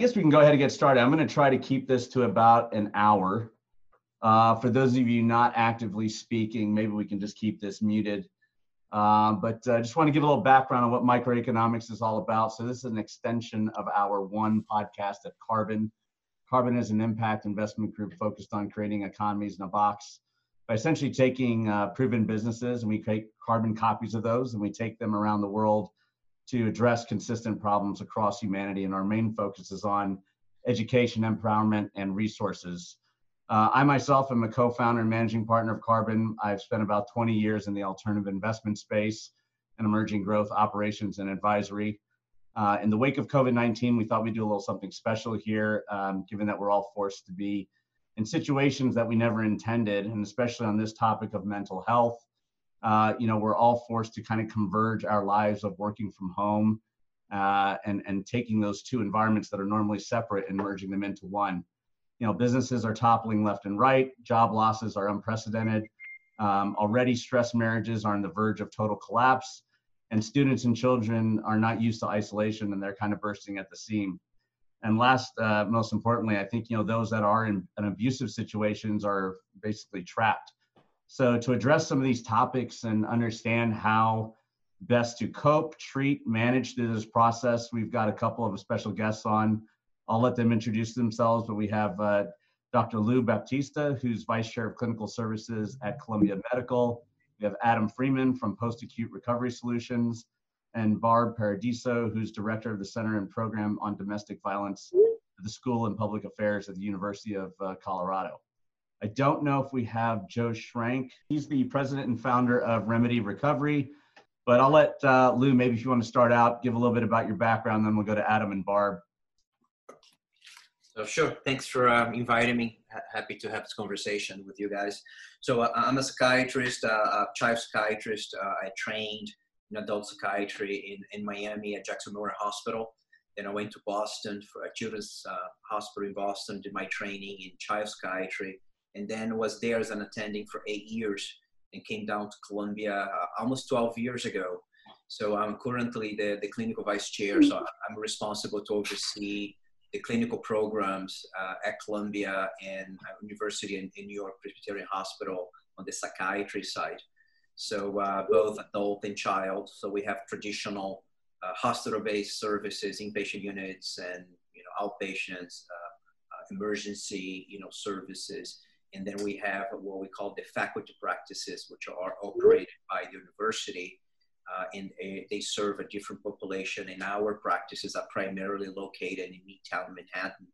I guess we can go ahead and get started. I'm going to try to keep this to about an hour. Uh, for those of you not actively speaking, maybe we can just keep this muted. Um, but I uh, just want to give a little background on what microeconomics is all about. So this is an extension of our one podcast at Carbon. Carbon is an impact investment group focused on creating economies in a box by essentially taking uh, proven businesses and we create carbon copies of those and we take them around the world to address consistent problems across humanity. And our main focus is on education, empowerment, and resources. Uh, I myself am a co-founder and managing partner of Carbon. I've spent about 20 years in the alternative investment space and emerging growth operations and advisory. Uh, in the wake of COVID-19, we thought we'd do a little something special here, um, given that we're all forced to be in situations that we never intended, and especially on this topic of mental health uh, you know, we're all forced to kind of converge our lives of working from home uh, and, and taking those two environments that are normally separate and merging them into one. You know, businesses are toppling left and right, job losses are unprecedented. Um, already stressed marriages are on the verge of total collapse, and students and children are not used to isolation and they're kind of bursting at the seam. And last, uh, most importantly, I think you know those that are in, in abusive situations are basically trapped so to address some of these topics and understand how best to cope, treat, manage through this process, we've got a couple of special guests on. I'll let them introduce themselves, but we have uh, Dr. Lou Baptista, who's Vice Chair of Clinical Services at Columbia Medical. We have Adam Freeman from Post Acute Recovery Solutions, and Barb Paradiso, who's Director of the Center and Program on Domestic Violence at the School and Public Affairs at the University of uh, Colorado. I don't know if we have Joe Schrank. He's the president and founder of Remedy Recovery. But I'll let uh, Lou, maybe if you want to start out, give a little bit about your background, then we'll go to Adam and Barb. So sure, thanks for um, inviting me. H happy to have this conversation with you guys. So uh, I'm a psychiatrist, uh, a child psychiatrist. Uh, I trained in adult psychiatry in, in Miami at Jackson Memorial Hospital. Then I went to Boston for a children's uh, hospital in Boston, did my training in child psychiatry and then was there as an attending for eight years and came down to Columbia uh, almost 12 years ago. So I'm currently the, the clinical vice chair, so I'm responsible to oversee the clinical programs uh, at Columbia and uh, University in, in, New York Presbyterian Hospital on the psychiatry side. So uh, both adult and child. So we have traditional uh, hospital-based services, inpatient units, and you know outpatients, uh, uh, emergency you know services and then we have what we call the faculty practices, which are operated by the university. Uh, and they serve a different population. And our practices are primarily located in Midtown Manhattan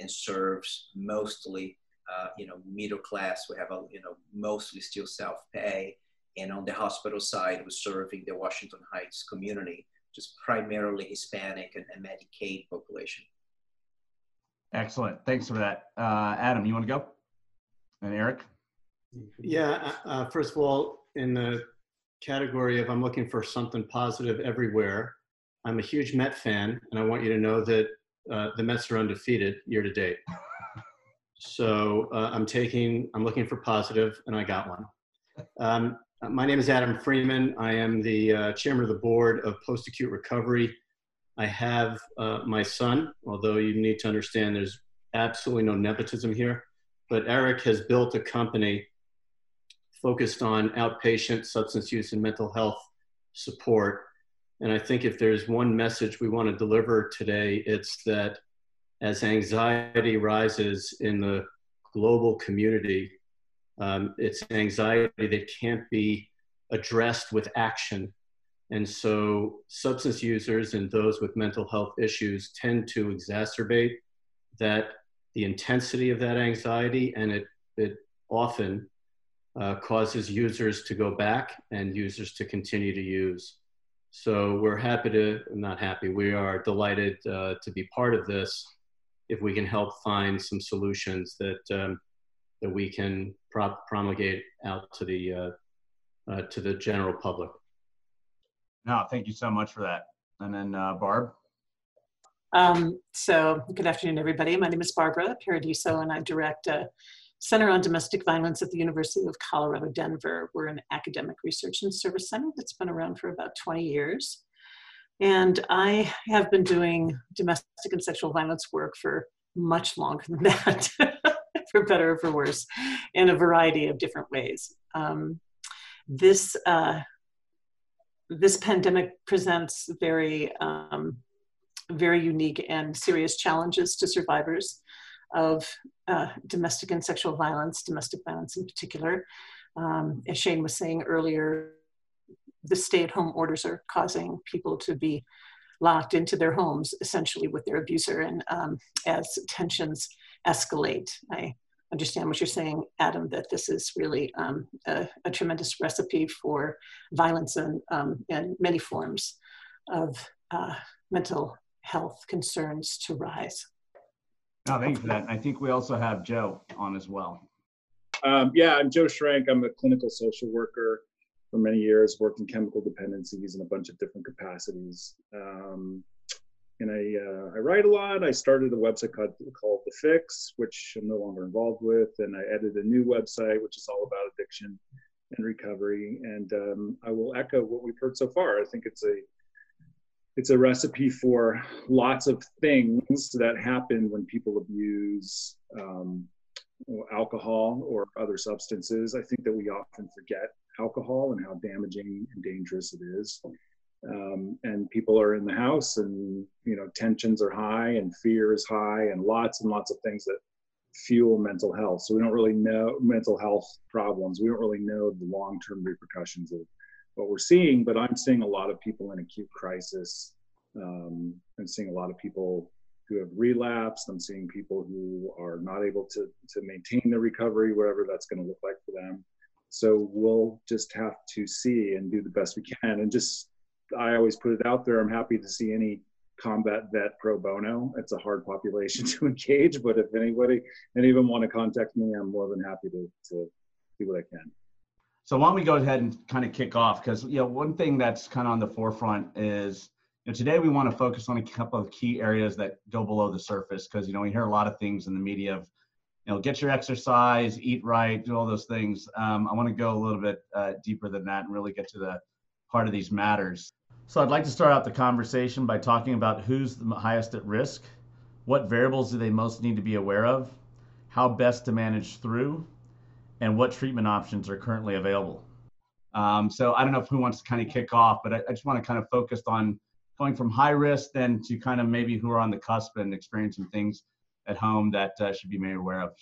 and serves mostly, uh, you know, middle class. We have a, you know, mostly still self-pay. And on the hospital side, we're serving the Washington Heights community, just primarily Hispanic and, and Medicaid population. Excellent. Thanks for that. Uh, Adam, you want to go? And Eric? Yeah, uh, uh, first of all, in the category of I'm looking for something positive everywhere, I'm a huge Met fan, and I want you to know that uh, the Mets are undefeated year to date. So uh, I'm taking, I'm looking for positive, and I got one. Um, my name is Adam Freeman. I am the uh, chairman of the board of Post Acute Recovery. I have uh, my son, although you need to understand there's absolutely no nepotism here but Eric has built a company focused on outpatient substance use and mental health support. And I think if there's one message we want to deliver today, it's that as anxiety rises in the global community, um, it's anxiety that can't be addressed with action. And so substance users and those with mental health issues tend to exacerbate that the intensity of that anxiety, and it, it often uh, causes users to go back and users to continue to use. So we're happy to, not happy, we are delighted uh, to be part of this if we can help find some solutions that, um, that we can pro promulgate out to the, uh, uh to the general public. No, thank you so much for that. And then uh, Barb? Um, so good afternoon, everybody. My name is Barbara Paradiso, and I direct a Center on Domestic Violence at the University of Colorado, Denver. We're an academic research and service center that's been around for about 20 years. And I have been doing domestic and sexual violence work for much longer than that, for better or for worse, in a variety of different ways. Um, this uh, this pandemic presents very um, very unique and serious challenges to survivors of uh, domestic and sexual violence, domestic violence in particular. Um, as Shane was saying earlier, the stay-at-home orders are causing people to be locked into their homes essentially with their abuser and um, as tensions escalate i understand what you're saying adam that this is really um, a, a, tremendous recipe for violence and, um, and many forms of uh, mental health concerns to rise no, thank you for that. I think we also have Joe on as well. Um, yeah, I'm Joe Schrank. I'm a clinical social worker for many years, worked in chemical dependencies in a bunch of different capacities. Um, and I, uh, I write a lot. I started a website called, called The Fix, which I'm no longer involved with. And I edited a new website, which is all about addiction and recovery. And um, I will echo what we've heard so far. I think it's a it's a recipe for lots of things that happen when people abuse um, alcohol or other substances. I think that we often forget alcohol and how damaging and dangerous it is. Um, and people are in the house and you know tensions are high and fear is high and lots and lots of things that fuel mental health so we don't really know mental health problems we don't really know the long-term repercussions of what we're seeing but i'm seeing a lot of people in acute crisis um, i'm seeing a lot of people who have relapsed i'm seeing people who are not able to to maintain their recovery whatever that's going to look like for them so we'll just have to see and do the best we can. And just, I always put it out there. I'm happy to see any combat vet pro bono. It's a hard population to engage, but if anybody, any of them want to contact me, I'm more than happy to, to do what I can. So why don't we go ahead and kind of kick off? Because you know, one thing that's kind of on the forefront is you know, today we want to focus on a couple of key areas that go below the surface because you know we hear a lot of things in the media of you know, get your exercise, eat right, do all those things. Um, I want to go a little bit uh, deeper than that and really get to the heart of these matters. So I'd like to start out the conversation by talking about who's the highest at risk, what variables do they most need to be aware of, how best to manage through, and what treatment options are currently available. Um, so I don't know if who wants to kind of kick off, but I, I just want to kind of focus on going from high risk then to kind of maybe who are on the cusp and experiencing things at home that uh, should be made aware of?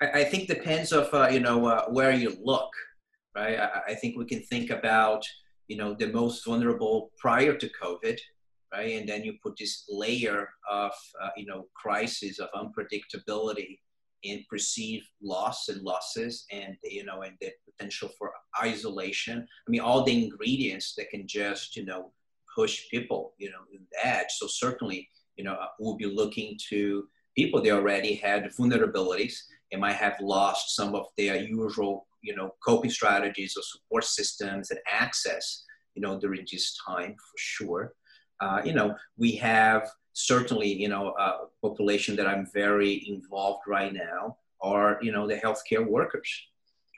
I, I think depends of uh, you know uh, where you look, right? I, I, think we can think about you know the most vulnerable prior to COVID, right? And then you put this layer of uh, you know crisis of unpredictability and perceive loss and losses and you know and the potential for isolation i mean all the ingredients that can just you know push people you know in the edge so certainly you know, we'll be looking to people they already had vulnerabilities and might have lost some of their usual, you know, coping strategies or support systems and access, you know, during this time for sure. Uh, you know, we have certainly, you know, a population that I'm very involved right now are, you know, the healthcare workers.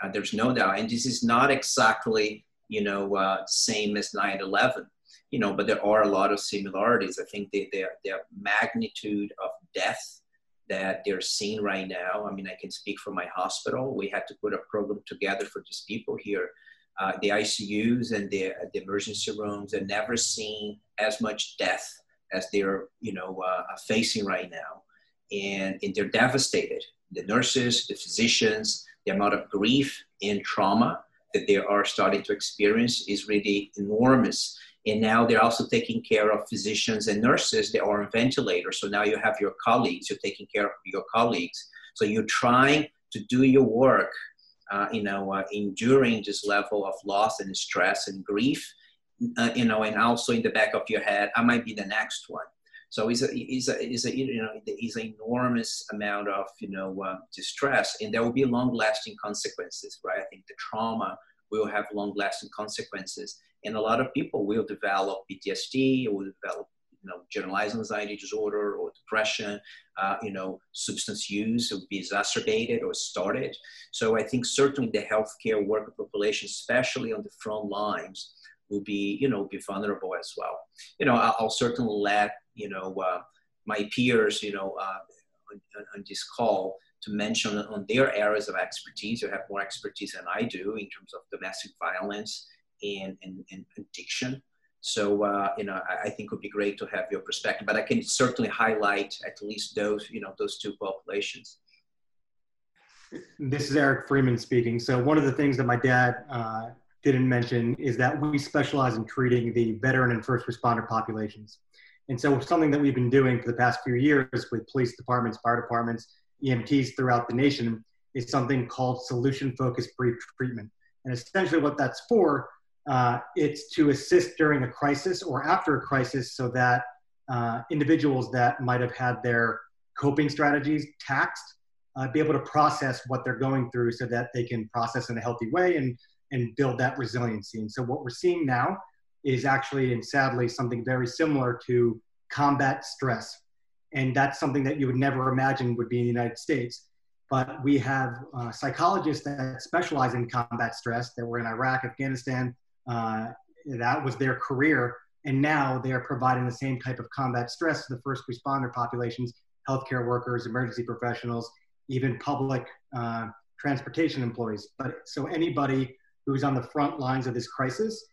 Uh, there's no doubt. And this is not exactly, you know, uh, same as 9 11 you know, but there are a lot of similarities. I think the, the, the magnitude of death that they're seeing right now. I mean, I can speak for my hospital. We had to put a program together for these people here. Uh, the ICUs and the, the emergency rooms have never seen as much death as they're, you know, uh, facing right now. And, and they're devastated. The nurses, the physicians, the amount of grief and trauma that they are starting to experience is really enormous. And now they're also taking care of physicians and nurses that are on ventilators. So now you have your colleagues, you're taking care of your colleagues. So you're trying to do your work, uh, you know, uh, enduring this level of loss and stress and grief, uh, you know, and also in the back of your head, I might be the next one. So it's a, it's a, it's a you know, it's an enormous amount of, you know, uh, distress and there will be long lasting consequences, right? I think the trauma will have long lasting consequences and a lot of people will develop PTSD, will develop know, generalized anxiety disorder or depression, uh, you know, substance use would be exacerbated or started. So I think certainly the healthcare worker population, especially on the front lines, will be, you know, be vulnerable as well. You know, I'll, I'll certainly let, you know, uh, my peers, you know, uh, on, on, this call to mention on their areas of expertise. You have more expertise than I do in terms of domestic violence and, and, and addiction. So, uh, you know, I, I, think it would be great to have your perspective, but I can certainly highlight at least those, you know, those two populations. This is Eric Freeman speaking. So one of the things that my dad uh, didn't mention is that we specialize in treating the veteran and first responder populations. And so something that we've been doing for the past few years with police departments, fire departments, EMTs throughout the nation is something called solution focused brief treatment. And essentially what that's for, uh, it's to assist during a crisis or after a crisis so that uh, individuals that might have had their coping strategies taxed uh, be able to process what they're going through so that they can process in a healthy way and, and build that resiliency. And so what we're seeing now is actually and sadly something very similar to combat stress. And that's something that you would never imagine would be in the United States. But we have uh, psychologists that specialize in combat stress that were in Iraq, Afghanistan. Uh, that was their career. And now they're providing the same type of combat stress to the first responder populations, healthcare workers, emergency professionals, even public uh, transportation employees. But so anybody who's on the front lines of this crisis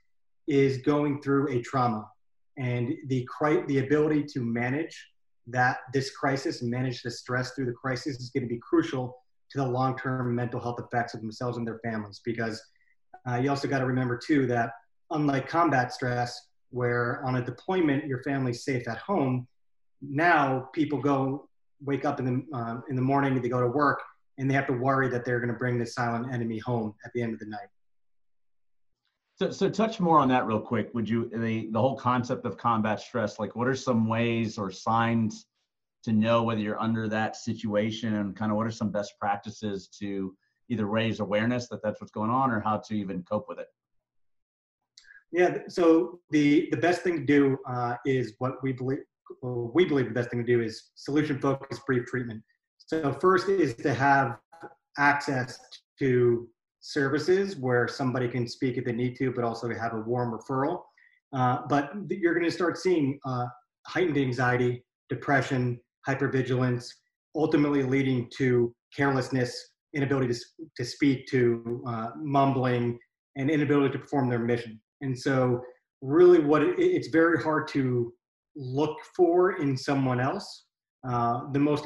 is going through a trauma and the the ability to manage that this crisis and manage the stress through the crisis is going to be crucial to the long-term mental health effects of themselves and their families because uh, you also got to remember too that unlike combat stress where on a deployment your family's safe at home now people go wake up in the uh, in the morning they go to work and they have to worry that they're going to bring the silent enemy home at the end of the night so, so touch more on that real quick. Would you the the whole concept of combat stress? Like, what are some ways or signs to know whether you're under that situation, and kind of what are some best practices to either raise awareness that that's what's going on, or how to even cope with it? Yeah. So the the best thing to do uh, is what we believe. Well, we believe the best thing to do is solution focused brief treatment. So first is to have access to services where somebody can speak if they need to, but also have a warm referral. Uh, but you're going to start seeing uh, heightened anxiety, depression, hypervigilance, ultimately leading to carelessness, inability to, to speak, to uh, mumbling, and inability to perform their mission. And so, really, what it, it's very hard to look for in someone else. Uh, the most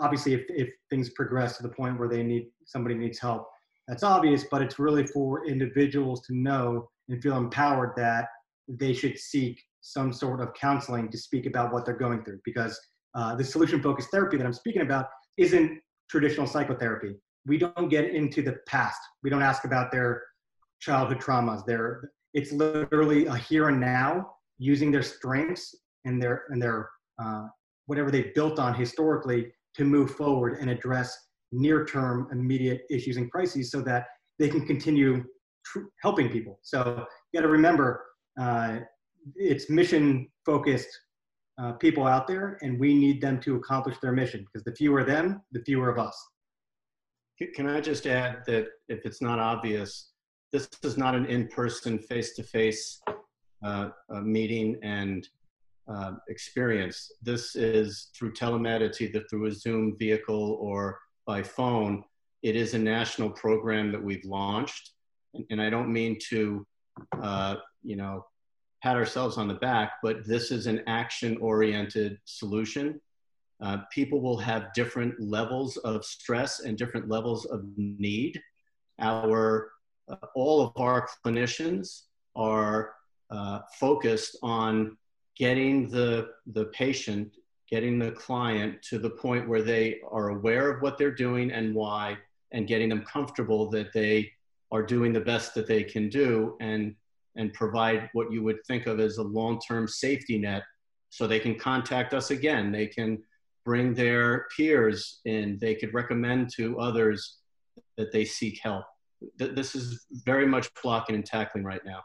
obviously, if, if things progress to the point where they need somebody needs help, that's obvious, but it's really for individuals to know and feel empowered that they should seek some sort of counseling to speak about what they're going through because uh, the solution focused therapy that I'm speaking about isn't traditional psychotherapy. We don't get into the past. We don't ask about their childhood traumas. Their it's literally a here and now using their strengths and their and their uh, whatever they built on historically to move forward and address near term immediate issues and crises so that they can continue tr- helping people. So you got to remember uh, it's mission focused uh, people out there, and we need them to accomplish their mission because the fewer them, the fewer of us. Can I just add that if it's not obvious, this is not an in person, face to face meeting and uh, experience. This is through telemed, it's either through a Zoom vehicle or by phone. It is a national program that we've launched. And, and I don't mean to, uh, you know, pat ourselves on the back, but this is an action oriented solution. Uh, people will have different levels of stress and different levels of need. Our, uh, all of our clinicians are uh, focused on getting the, the patient getting the client to the point where they are aware of what they're doing and why, and getting them comfortable that they are doing the best that they can do and, and provide what you would think of as a long term safety net so they can contact us again. They can bring their peers in, they could recommend to others that they seek help. This is very much blocking and tackling right now.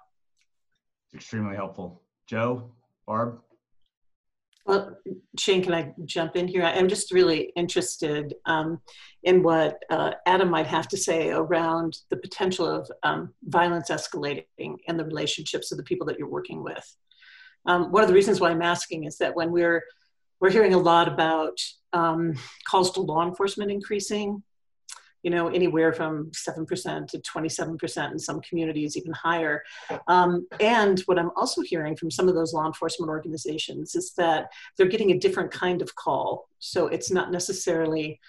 Extremely helpful. Joe, Barb? Well, Shane, can I jump in here? I'm just really interested um, in what uh, Adam might have to say around the potential of um, violence escalating and the relationships of the people that you're working with. Um, one of the reasons why I'm asking is that when we're we're hearing a lot about um, calls to law enforcement increasing, you know, anywhere from 7% to 27% in some communities, even higher. Um, and what I'm also hearing from some of those law enforcement organizations is that they're getting a different kind of call. So it's not necessarily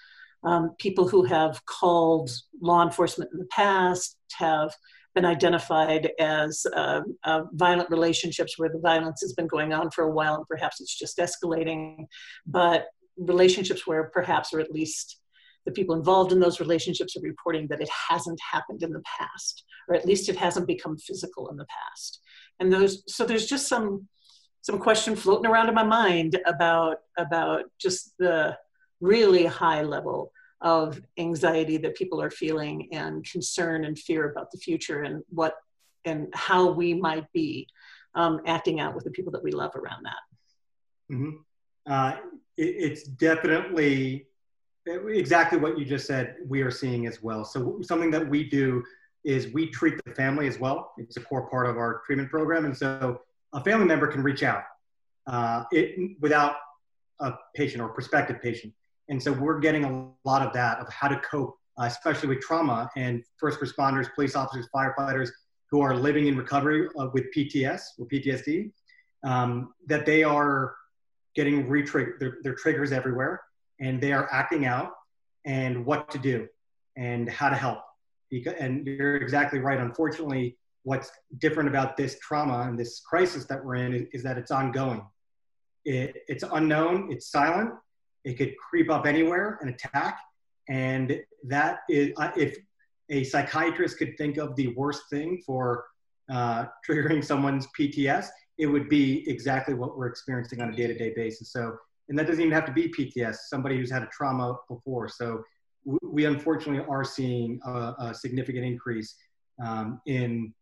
um, people who have called law enforcement in the past, have been identified as uh, uh, violent relationships where the violence has been going on for a while and perhaps it's just escalating, but relationships where perhaps, or at least the people involved in those relationships are reporting that it hasn't happened in the past, or at least it hasn't become physical in the past. And those, so there's just some some question floating around in my mind about about just the really high level of anxiety that people are feeling and concern and fear about the future and what and how we might be um, acting out with the people that we love around that. Mm-hmm. Uh, it, it's definitely exactly what you just said we are seeing as well so something that we do is we treat the family as well it's a core part of our treatment program and so a family member can reach out uh, it, without a patient or prospective patient and so we're getting a lot of that of how to cope uh, especially with trauma and first responders police officers firefighters who are living in recovery uh, with pts or ptsd um, that they are getting their, their triggers everywhere and they are acting out and what to do and how to help. And you're exactly right. Unfortunately, what's different about this trauma and this crisis that we're in is, is that it's ongoing. It, it's unknown, it's silent, it could creep up anywhere and attack. And that is, uh, if a psychiatrist could think of the worst thing for uh, triggering someone's PTS, it would be exactly what we're experiencing on a day to day basis. So and that doesn't even have to be PTS, somebody who's had a trauma before. So we unfortunately are seeing a, a significant increase um, in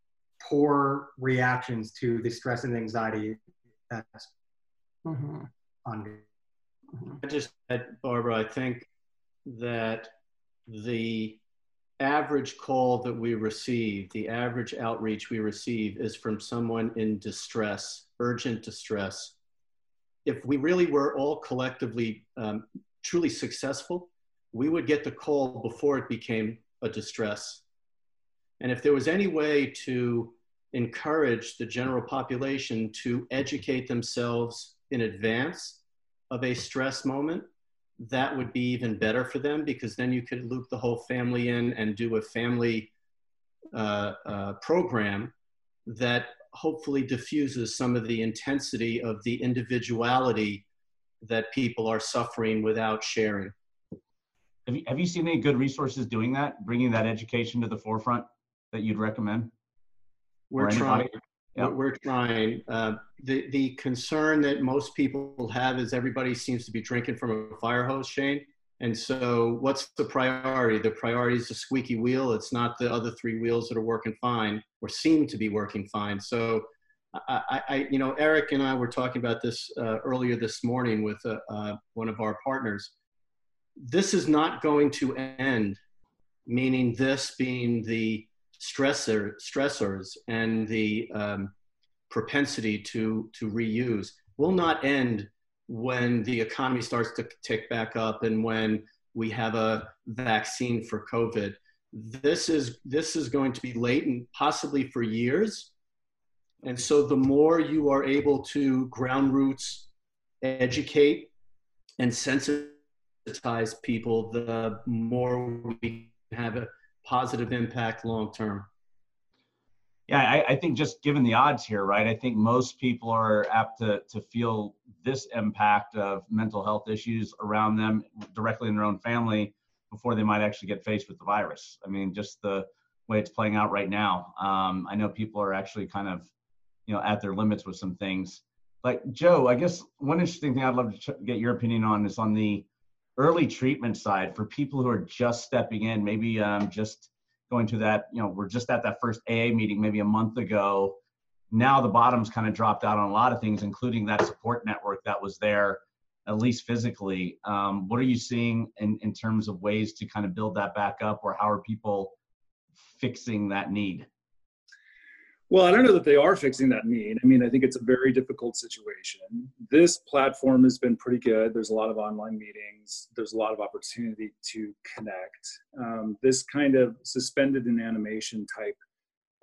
poor reactions to the stress and anxiety that's mm-hmm. on. I just said, Barbara, I think that the average call that we receive, the average outreach we receive is from someone in distress, urgent distress, if we really were all collectively um, truly successful, we would get the call before it became a distress. And if there was any way to encourage the general population to educate themselves in advance of a stress moment, that would be even better for them because then you could loop the whole family in and do a family uh, uh, program that hopefully diffuses some of the intensity of the individuality that people are suffering without sharing. Have you, have you seen any good resources doing that, bringing that education to the forefront that you'd recommend? We're trying. Yep. We're trying. Uh, the the concern that most people have is everybody seems to be drinking from a fire hose, Shane. And so, what's the priority? The priority is the squeaky wheel. It's not the other three wheels that are working fine or seem to be working fine. So, I, I you know, Eric and I were talking about this uh, earlier this morning with uh, uh, one of our partners. This is not going to end, meaning this being the stressor, stressors and the um, propensity to to reuse will not end when the economy starts to tick back up and when we have a vaccine for COVID. This is, this is going to be latent possibly for years. And so the more you are able to ground roots, educate, and sensitize people, the more we have a positive impact long term. Yeah, I, I, think just given the odds here, right? I think most people are apt to, to feel this impact of mental health issues around them directly in their own family before they might actually get faced with the virus. I mean, just the way it's playing out right now. Um, I know people are actually kind of, you know, at their limits with some things. Like Joe, I guess one interesting thing I'd love to ch- get your opinion on is on the early treatment side for people who are just stepping in, maybe um, just going to that, you know, we're just at that first AA meeting maybe a month ago. now the bottom's kind of dropped out on a lot of things, including that support network that was there, at least physically. Um, what are you seeing in, in terms of ways to kind of build that back up, or how are people fixing that need? Well, I don't know that they are fixing that need. I mean, I think it's a very difficult situation. This platform has been pretty good. There's a lot of online meetings, there's a lot of opportunity to connect. Um, this kind of suspended in animation type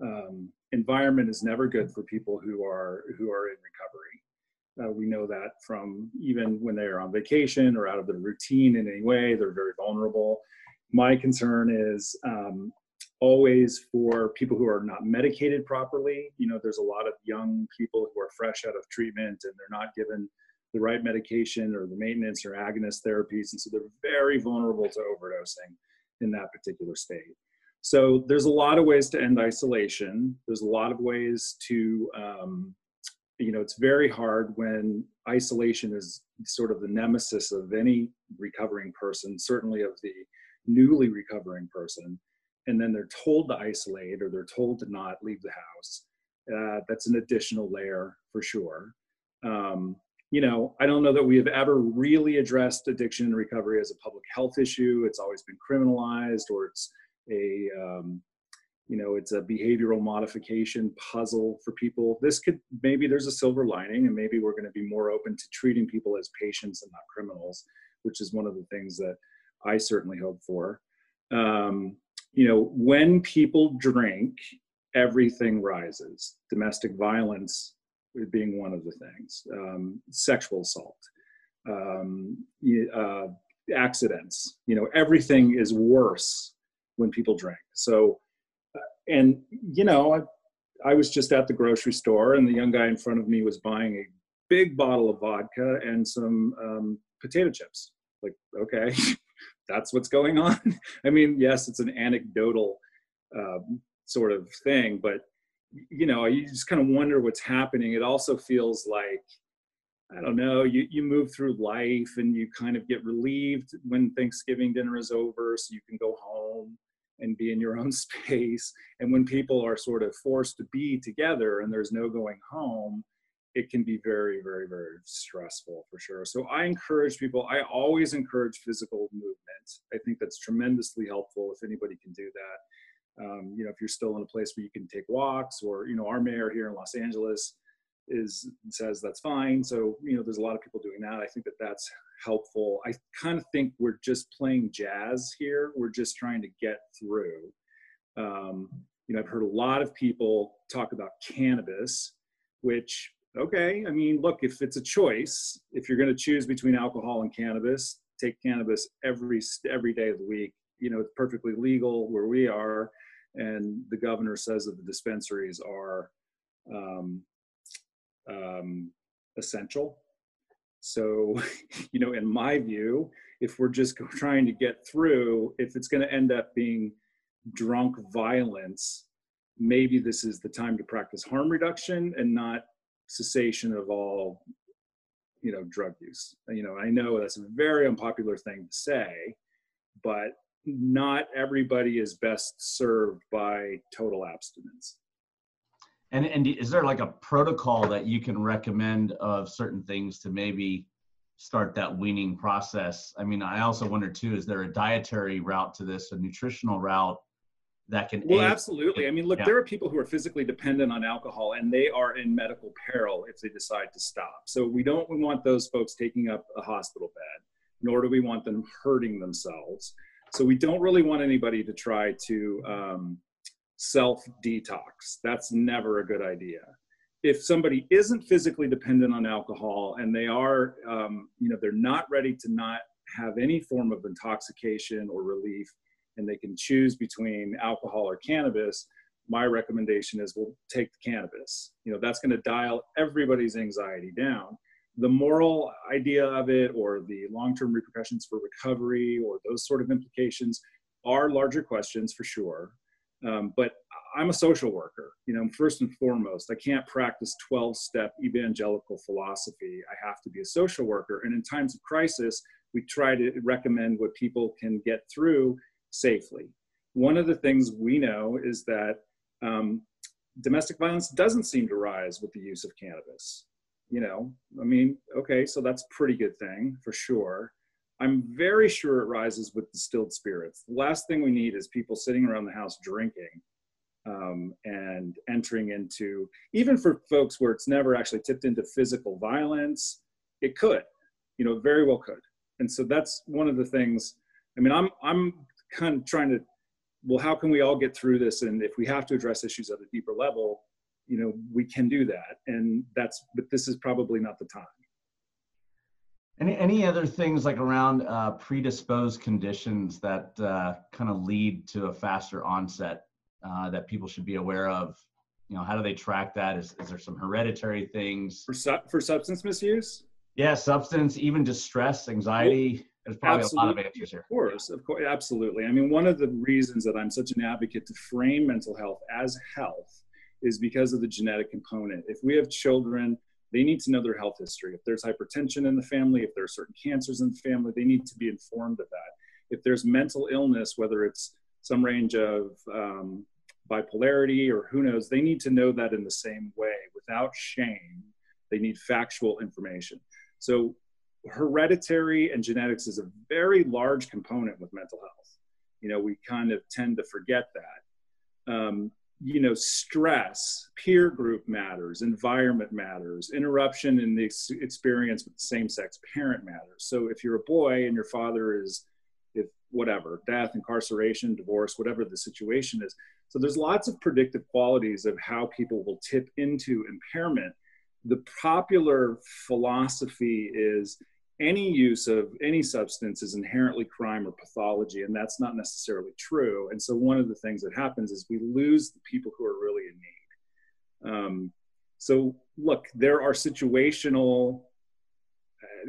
um, environment is never good for people who are who are in recovery. Uh, we know that from even when they are on vacation or out of their routine in any way, they're very vulnerable. My concern is um, always for people who are not medicated properly. You know, there's a lot of young people who are fresh out of treatment and they're not given the right medication or the maintenance or agonist therapies, and so they're very vulnerable to overdosing in that particular state. So there's a lot of ways to end isolation. There's a lot of ways to, um, you know, it's very hard when isolation is sort of the nemesis of any recovering person, certainly of the newly recovering person. And then they're told to isolate or they're told to not leave the house. Uh, that's an additional layer for sure. Um, you know, I don't know that we have ever really addressed addiction and recovery as a public health issue. It's always been criminalized or it's a um, you know it's a behavioral modification puzzle for people this could maybe there's a silver lining and maybe we're going to be more open to treating people as patients and not criminals which is one of the things that i certainly hope for um, you know when people drink everything rises domestic violence being one of the things um, sexual assault um, uh, accidents you know everything is worse when people drink. So, uh, and you know, I, I was just at the grocery store, and the young guy in front of me was buying a big bottle of vodka and some um, potato chips. Like, okay, that's what's going on. I mean, yes, it's an anecdotal um, sort of thing, but you know, you just kind of wonder what's happening. It also feels like I don't know, you, you move through life and you kind of get relieved when Thanksgiving dinner is over so you can go home and be in your own space. And when people are sort of forced to be together and there's no going home, it can be very, very, very stressful for sure. So I encourage people, I always encourage physical movement. I think that's tremendously helpful if anybody can do that. Um, you know, if you're still in a place where you can take walks or, you know, our mayor here in Los Angeles is says that's fine. So, you know, there's a lot of people doing that. I think that that's helpful. I kind of think we're just playing jazz here. We're just trying to get through. Um, you know, I've heard a lot of people talk about cannabis, which, okay, I mean, look, if it's a choice, if you're going to choose between alcohol and cannabis, take cannabis every every day of the week. You know, it's perfectly legal where we are, and the governor says that the dispensaries are um, um, essential so, you know, in my view, if we're just trying to get through, if it's going to end up being drunk violence, maybe this is the time to practice harm reduction and not cessation of all, you know, drug use. You know, I know that's a very unpopular thing to say, but not everybody is best served by total abstinence. And and is there like a protocol that you can recommend of certain things to maybe start that weaning process? I mean, I also wonder too, is there a dietary route to this, a nutritional route that can Well, aid? absolutely. I mean, look, yeah. there are people who are physically dependent on alcohol and they are in medical peril if they decide to stop. So we don't want those folks taking up a hospital bed, nor do we want them hurting themselves. So we don't really want anybody to try to um, self detox. That's never a good idea. If somebody isn't physically dependent on alcohol and they are, um, you know, they're not ready to not have any form of intoxication or relief, and they can choose between alcohol or cannabis, my recommendation is we'll take the cannabis. You know, that's going to dial everybody's anxiety down. The moral idea of it or the long term repercussions for recovery or those sort of implications are larger questions for sure. Um, but I'm a social worker, you know, first and foremost. I can't practice 12 step evangelical philosophy. I have to be a social worker. And in times of crisis, we try to recommend what people can get through safely. One of the things we know is that um, domestic violence doesn't seem to rise with the use of cannabis. You know, I mean, okay, so that's pretty good thing for sure. I'm very sure it rises with distilled spirits. The last thing we need is people sitting around the house drinking um, and entering into, even for folks where it's never actually tipped into physical violence, it could, you know, very well could. And so that's one of the things. I mean, I'm I'm kind of trying to, well, how can we all get through this? And if we have to address issues at a deeper level, you know, we can do that. And that's, but this is probably not the time. Any, any other things like around uh, predisposed conditions that uh, kind of lead to a faster onset uh, that people should be aware of? You know, how do they track that? Is, is there some hereditary things? For, su- for substance misuse? Yeah, substance, even distress, stress, anxiety. There's probably Absolutely. a lot of answers here. Of course, of course, absolutely. I mean, one of the reasons that I'm such an advocate to frame mental health as health is because of the genetic component. If we have children they need to know their health history. If there's hypertension in the family, if there are certain cancers in the family, they need to be informed of that. If there's mental illness, whether it's some range of um, bipolarity or who knows, they need to know that in the same way without shame. They need factual information. So, hereditary and genetics is a very large component with mental health. You know, we kind of tend to forget that. Um, you know stress peer group matters environment matters interruption in the ex- experience with the same sex parent matters so if you're a boy and your father is if whatever death incarceration divorce whatever the situation is so there's lots of predictive qualities of how people will tip into impairment the popular philosophy is any use of any substance is inherently crime or pathology, and that's not necessarily true. And so, one of the things that happens is we lose the people who are really in need. Um, so, look, there are situational,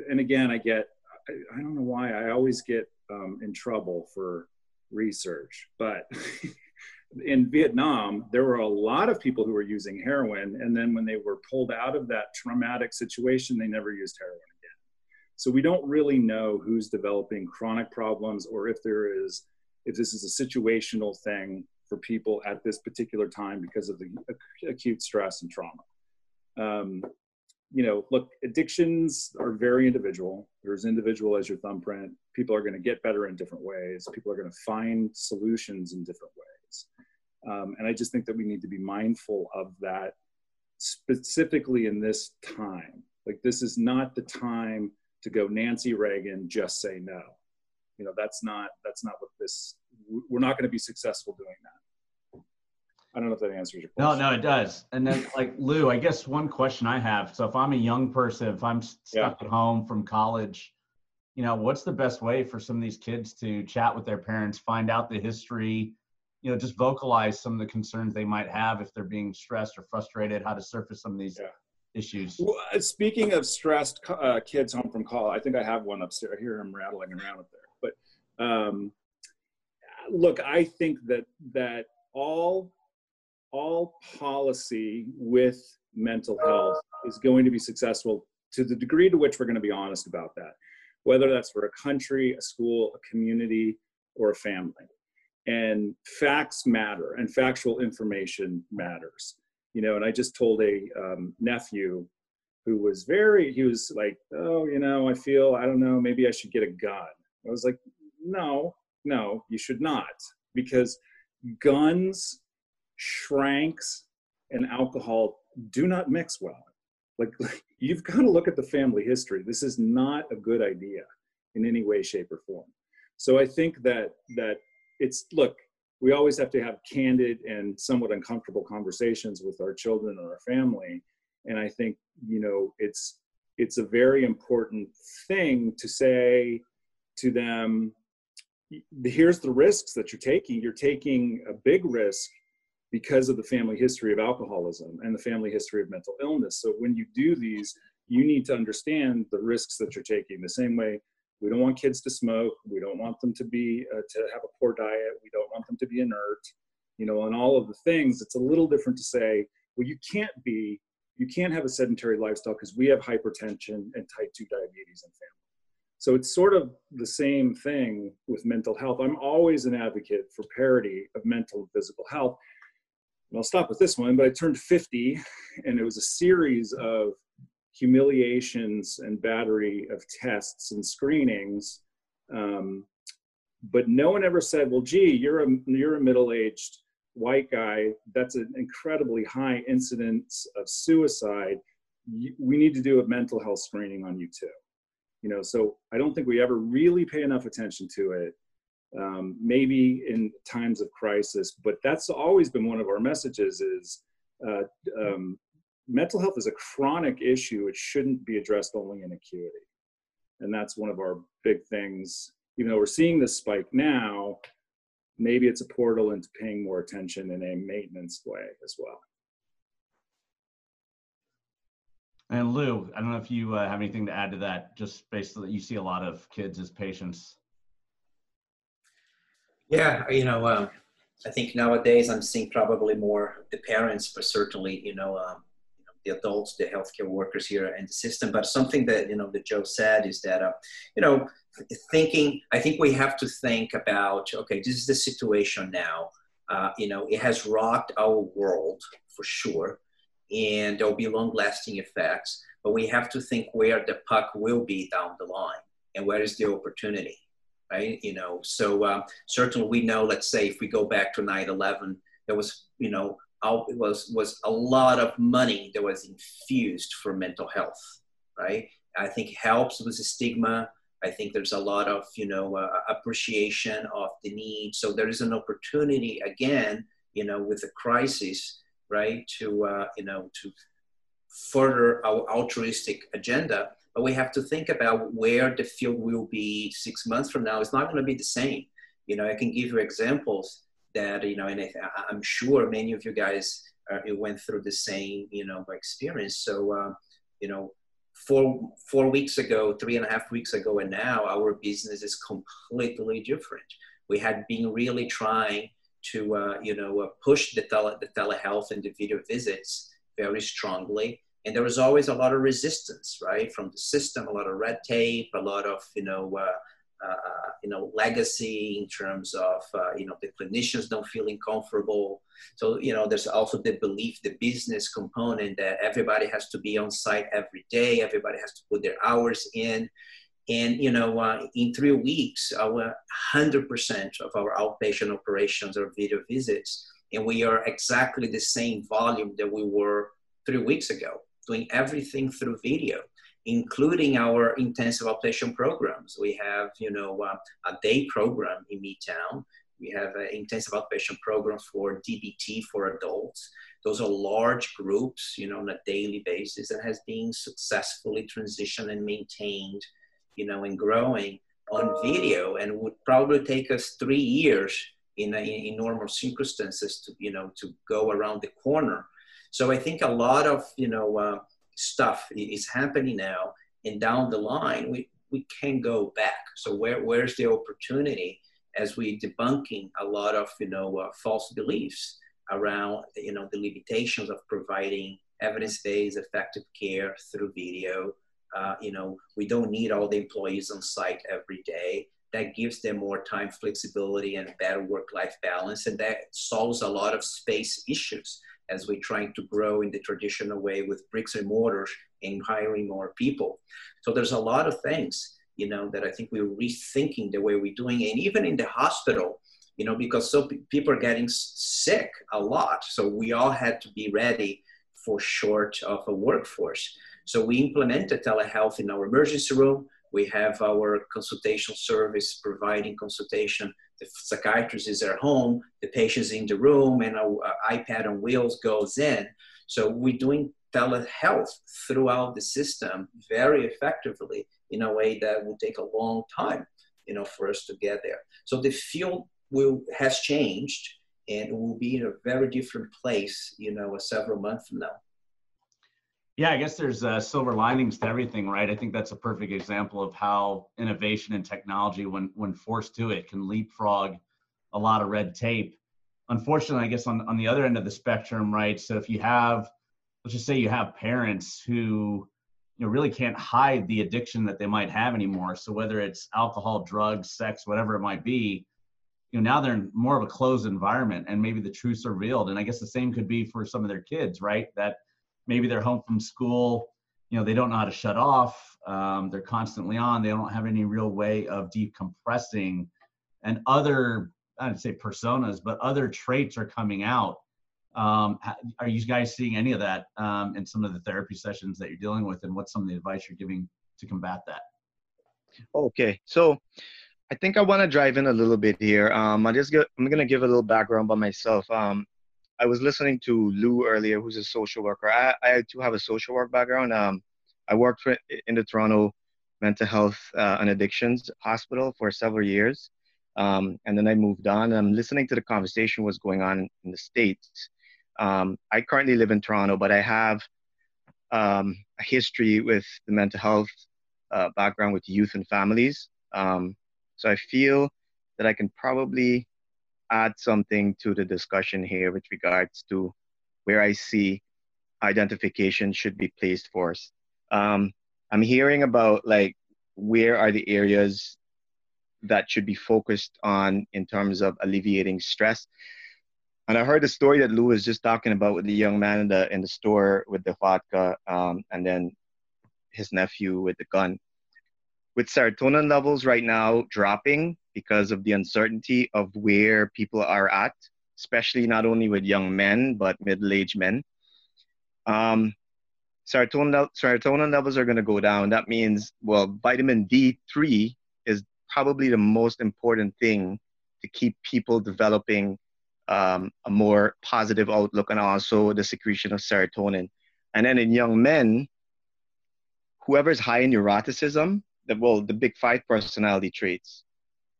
and again, I get, I, I don't know why I always get um, in trouble for research, but in Vietnam, there were a lot of people who were using heroin, and then when they were pulled out of that traumatic situation, they never used heroin again. so we don't really know who's developing chronic problems or if there is, if this is a situational thing for people at this particular time because of the acute stress and trauma. Um, you know, look, addictions are very individual. They're as individual as your thumbprint. People are going to get better in different ways. People are going to find solutions in different ways. Um, and I just think that we need to be mindful of that specifically in this time. Like, this is not the time to go Nancy Reagan, just say no. You know, that's not that's not what this. We're not going to be successful doing that. I don't know if that answers your question. No, no, it does. And then, like Lou, I guess one question I have. So, if I'm a young person, if I'm stuck yeah. at home from college, you know, what's the best way for some of these kids to chat with their parents, find out the history, you know, just vocalize some of the concerns they might have if they're being stressed or frustrated, how to surface some of these yeah issues. Well, uh, speaking of stressed uh, kids home from college, I think I have one upstairs. I hear him rattling around up there. But um, look, I think that that all all policy with mental health is going to be successful to the degree to which we're going to be honest about that, whether that's for a country, a school, a community, or a family. And facts matter, and factual information matters. You know and i just told a um, nephew who was very he was like oh you know i feel i don't know maybe i should get a gun. I was like no no you should not because guns Schranks and alcohol do not mix well. Like, like you've got to look at the family history. This is not a good idea in any way shape or form. So i think that that it's look we always have to have candid and somewhat uncomfortable conversations with our children and our family. And i think you know it's it's a very important thing to say to them here's the risks that you're taking. You're taking a big risk because of the family history of alcoholism and the family history of mental illness. So when you do these you need to understand the risks that you're taking. The same way we don't want kids to smoke. We don't want them to be uh, to have a poor diet. We don't want them to be inert. You know, and all of the things. It's a little different to say, well, you can't be, you can't have a sedentary lifestyle because we have hypertension and type two diabetes in family. So it's sort of the same thing with mental health. I'm always an advocate for parity of mental and physical health. and I'll stop with this one, but I turned 50 and it was a series of humiliations and battery of tests and screenings. Um, but no one ever said, well, gee, you're a, you're a middle-aged white guy. That's an incredibly high incidence of suicide. We need to do a mental health screening on you too. You know, so I don't think we ever really pay enough attention to it um, maybe in times of crisis. But that's always been one of our messages: is uh, um, mental health is a chronic issue. It shouldn't be addressed only in acuity, and that's one of our big things. Even though we're seeing this spike now, maybe it's a portal into paying more attention in a maintenance way as well. And Lou, I don't know if you uh, have anything to add to that. Just basically, you see a lot of kids as patients yeah, you know, um, I think nowadays I'm seeing probably more the parents, but certainly, you know, um, you know, the adults, the healthcare workers here in the system. But something that, you know, that Joe said is that, uh, you know, thinking, I think we have to think about, okay, this is the situation now. Uh, you know, it has rocked our world for sure, and there'll be long lasting effects. But we have to think where the puck will be down the line and where is the opportunity right? You know, so um, certainly we know, let's say if we go back to 9-11, there was, you know, was, was a lot of money that was infused for mental health, right? I think helps with the stigma. I think there's a lot of, you know, uh, appreciation of the need. So there is an opportunity again, you know, with the crisis, right, to, uh, you know, to further our altruistic agenda but we have to think about where the field will be six months from now. It's not going to be the same. You know, I can give you examples that, you know, and I'm sure many of you guys uh, went through the same, you know, experience. So, uh, you know, four, four weeks ago, three and a half weeks ago, and now our business is completely different. We had been really trying to, uh, you know, uh, push the, tele, the telehealth and the video visits very strongly and there was always a lot of resistance, right, from the system, a lot of red tape, a lot of you know, uh, you know, legacy in terms of uh, you know the clinicians don't feeling comfortable. So you know, there's also the belief, the business component that everybody has to be on site every day, everybody has to put their hours in. And you know, uh, in three weeks, our 100% of our outpatient operations are video visits, and we are exactly the same volume that we were three weeks ago doing everything through video, including our intensive outpatient programs. We have, you know, uh, a day program in Midtown. We have an intensive outpatient program for DBT for adults. Those are large groups, you know, on a daily basis and has been successfully transitioned and maintained, you know, and growing on video and would probably take us three years in, a, in normal circumstances to, you know, to go around the corner so I think a lot of you know uh, stuff is happening now, and down the line we we can go back. So where where's the opportunity as we debunking a lot of you know uh, false beliefs around you know the limitations of providing evidence-based effective care through video. Uh, you know, we don't need all the employees on site every day. That gives them more time flexibility and better work-life balance, and that solves a lot of space issues as we're trying to grow in the traditional way with bricks and mortar and hiring more people. So there's a lot of things, you know, that I think we're rethinking the way we're doing. And even in the hospital, you know, because so people are getting sick a lot. So we all had to be ready for short of a workforce. So we implemented telehealth in our emergency room. We have our consultation service providing consultation the psychiatrist is at home, the patient's in the room, and an iPad on wheels goes in. So we're doing telehealth throughout the system very effectively in a way that will take a long time, you know, for us to get there. So the field will has changed and will be in a very different place, you know, several months from now. Yeah, I guess there's uh, silver linings to everything, right? I think that's a perfect example of how innovation and technology, when when forced to it, can leapfrog a lot of red tape. Unfortunately, I guess on on the other end of the spectrum, right? So if you have, let's just say you have parents who you know really can't hide the addiction that they might have anymore. So whether it's alcohol, drugs, sex, whatever it might be, you know now they're in more of a closed environment and maybe the truths are revealed and i guess the same could be for some of their kids right that maybe they're home from school you know they don't know how to shut off um, they're constantly on they don't have any real way of decompressing and other i'd say personas but other traits are coming out um, are you guys seeing any of that um, in some of the therapy sessions that you're dealing with and what's some of the advice you're giving to combat that okay so I think I want to drive in a little bit here. Um, I just get, I'm going to give a little background by myself. Um, I was listening to Lou earlier, who's a social worker. I, I do have a social work background. Um, I worked for, in the Toronto Mental Health uh, and Addictions Hospital for several years. Um, and then I moved on. I'm listening to the conversation was going on in the States. Um, I currently live in Toronto, but I have um, a history with the mental health uh, background with youth and families. Um, so I feel that I can probably add something to the discussion here with regards to where I see identification should be placed us. Um, I'm hearing about like where are the areas that should be focused on in terms of alleviating stress. And I heard the story that Lou was just talking about with the young man in the in the store with the vodka, um, and then his nephew with the gun with serotonin levels right now dropping because of the uncertainty of where people are at, especially not only with young men, but middle aged men. Um, serotonin, serotonin levels are going to go down. That means, well, vitamin D3 is probably the most important thing to keep people developing um, a more positive outlook and also the secretion of serotonin. And then in young men, whoever's high in neuroticism, the well the big five personality traits.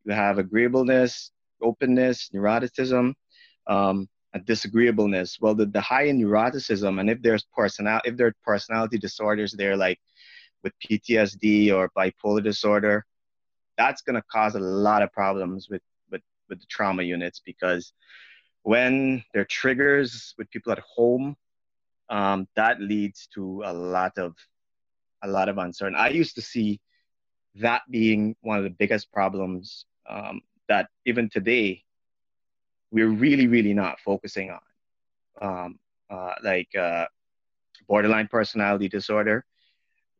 You have agreeableness, openness, neuroticism, um, and disagreeableness. Well, the, the high in neuroticism, and if there's personal if there are personality disorders there, like with PTSD or bipolar disorder, that's to cause a lot of problems with, with, with the trauma units because when there are triggers with people at home, um, that leads to a lot of a lot of uncertainty. I used to see that being one of the biggest problems um, that even today we're really, really not focusing on. Um, uh, like uh, borderline personality disorder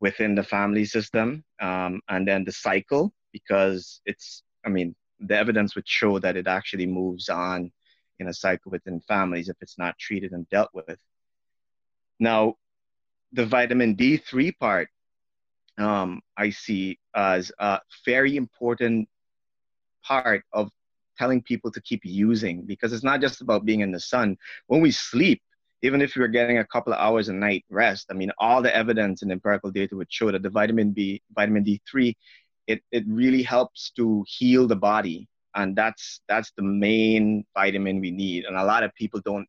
within the family system, um, and then the cycle, because it's, I mean, the evidence would show that it actually moves on in a cycle within families if it's not treated and dealt with. Now, the vitamin D3 part um, I see as a very important part of telling people to keep using because it's not just about being in the sun. When we sleep, even if we are getting a couple of hours a night rest, I mean, all the evidence and empirical data would show that the vitamin B, vitamin D3, it, it really helps to heal the body. And that's that's the main vitamin we need. And a lot of people don't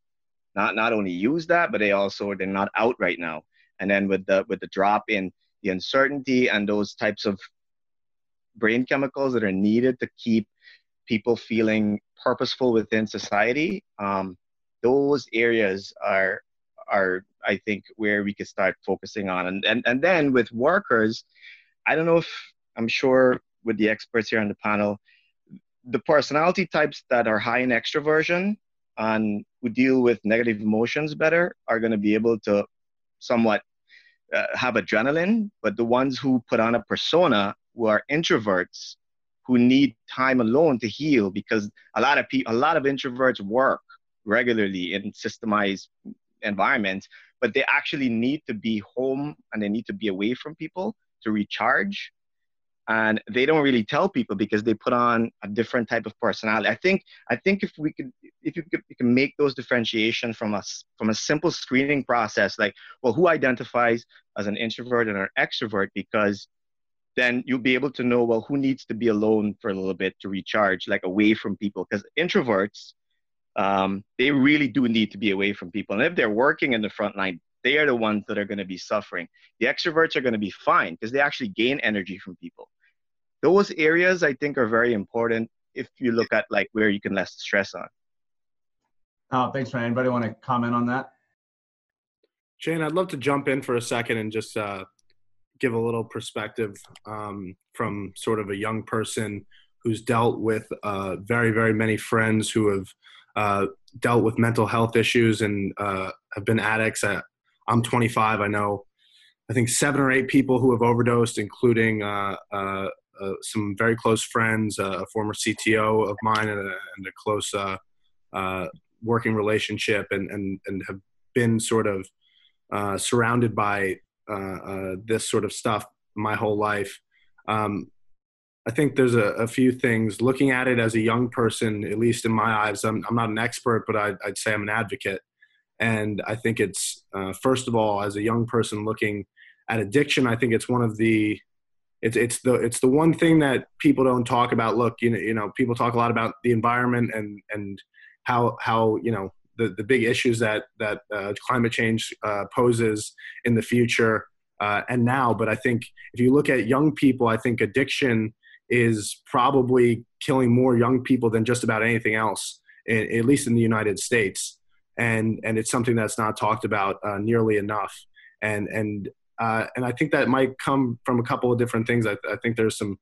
not not only use that, but they also they're not out right now. And then with the with the drop in the uncertainty and those types of brain chemicals that are needed to keep people feeling purposeful within society um, those areas are are i think where we could start focusing on. And, and and then with workers i don't know if i'm sure with the experts here on the panel the personality types that are high in extroversion and who deal with negative emotions better are going to be able to somewhat uh, have adrenaline, but the ones who put on a persona who are introverts who need time alone to heal because a lot of people, a lot of introverts work regularly in systemized environments, but they actually need to be home and they need to be away from people to recharge and they don't really tell people because they put on a different type of personality. I think I think if we could if you could you can make those differentiation from us from a simple screening process, like well, who identifies as an introvert and an extrovert, because then you'll be able to know well who needs to be alone for a little bit to recharge, like away from people, because introverts um, they really do need to be away from people, and if they're working in the front line, they are the ones that are going to be suffering. The extroverts are going to be fine because they actually gain energy from people. Those areas I think are very important if you look at like where you can less stress on. Oh, thanks, Ryan. Anybody want to comment on that? Shane, I'd love to jump in for a second and just uh, give a little perspective um, from sort of a young person who's dealt with uh, very, very many friends who have uh, dealt with mental health issues and uh, have been addicts. I, I'm 25. I know, I think seven or eight people who have overdosed, including uh, uh, Uh, some very close friends, uh, a former CTO of mine, and a, and a close uh, working relationship, and, and, and have been sort of surrounded by this sort of stuff my whole life. Um, I think there's a, a, few things. Looking at it as a young person, at least in my eyes, I'm, I'm not an expert, but I'd, I'd, say I'm an advocate. And I think it's, uh, first of all, as a young person looking at addiction, I think it's one of the, it's, it's the, it's the one thing that people don't talk about. Look, you know, you know, people talk a lot about the environment and, and how, how, you know, the, the big issues that, that uh, climate change uh, poses in the future uh, and now. But I think if you look at young people, I think addiction is probably killing more young people than just about anything else, at least in the United States. And and it's something that's not talked about uh, nearly enough. And and uh, and I think that might come from a couple of different things. I, I think there's some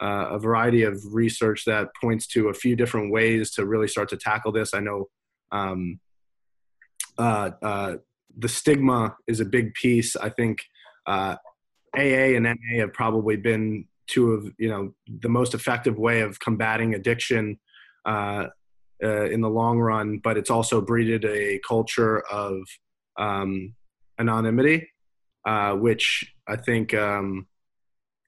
uh, a variety of research that points to a few different ways to really start to tackle this. I know um, uh, uh, the stigma is a big piece. I think AA uh, and NA have probably been two of you know the most effective way of combating addiction uh, in the long run, but it's also breeded a culture of um, anonymity, uh, which I think um,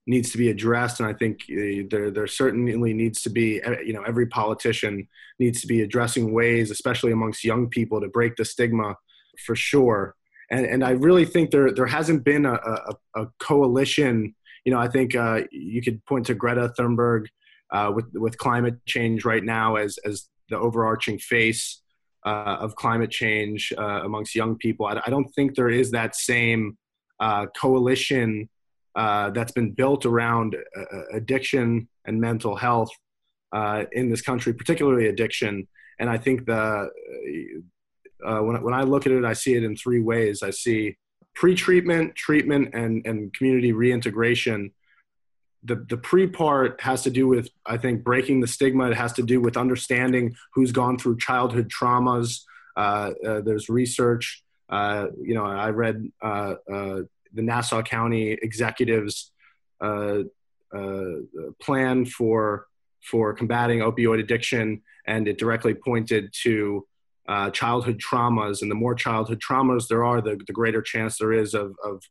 needs to be addressed. And I think uh, there there certainly needs to be you know every politician needs to be addressing ways, especially amongst young people, to break the stigma for sure. And, and I really think there there hasn't been a, a, a coalition you know, I think uh, you could point to Greta Thunberg uh, with with climate change right now as as the overarching face uh, of climate change uh, amongst young people. I, I, don't think there is that same uh, coalition uh, that's been built around addiction and mental health in this country, particularly addiction. And I think the when when I look at it, I see it in three ways. I see pre-treatment, treatment, and and community reintegration. The the pre part has to do with I think breaking the stigma. It has to do with understanding who's gone through childhood traumas. Uh, uh, there's research. Uh, you know, I read uh, uh, the Nassau County executives uh, plan for for combating opioid addiction, and it directly pointed to childhood traumas, and the more childhood traumas there are, the, the greater chance there is of, of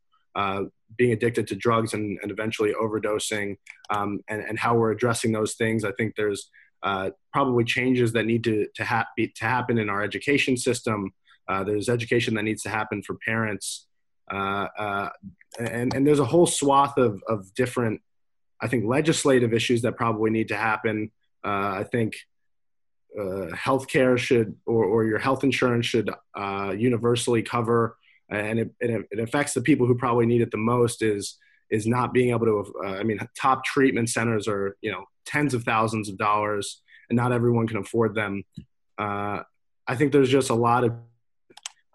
being addicted to drugs and, and eventually overdosing, um, and, and how we're addressing those things. I think there's uh, probably changes that need to, to, ha- be, to happen in our education system. Uh, there's education that needs to happen for parents. Uh, uh, and, and there's a whole swath of, of different, I think, legislative issues that probably need to happen. I think uh, healthcare should or, or your health insurance should uh, universally cover and it, it, affects the people who probably need it the most is is not being able to uh, i mean top treatment centers are you know tens of thousands of dollars and not everyone can afford them uh, i think there's just a lot of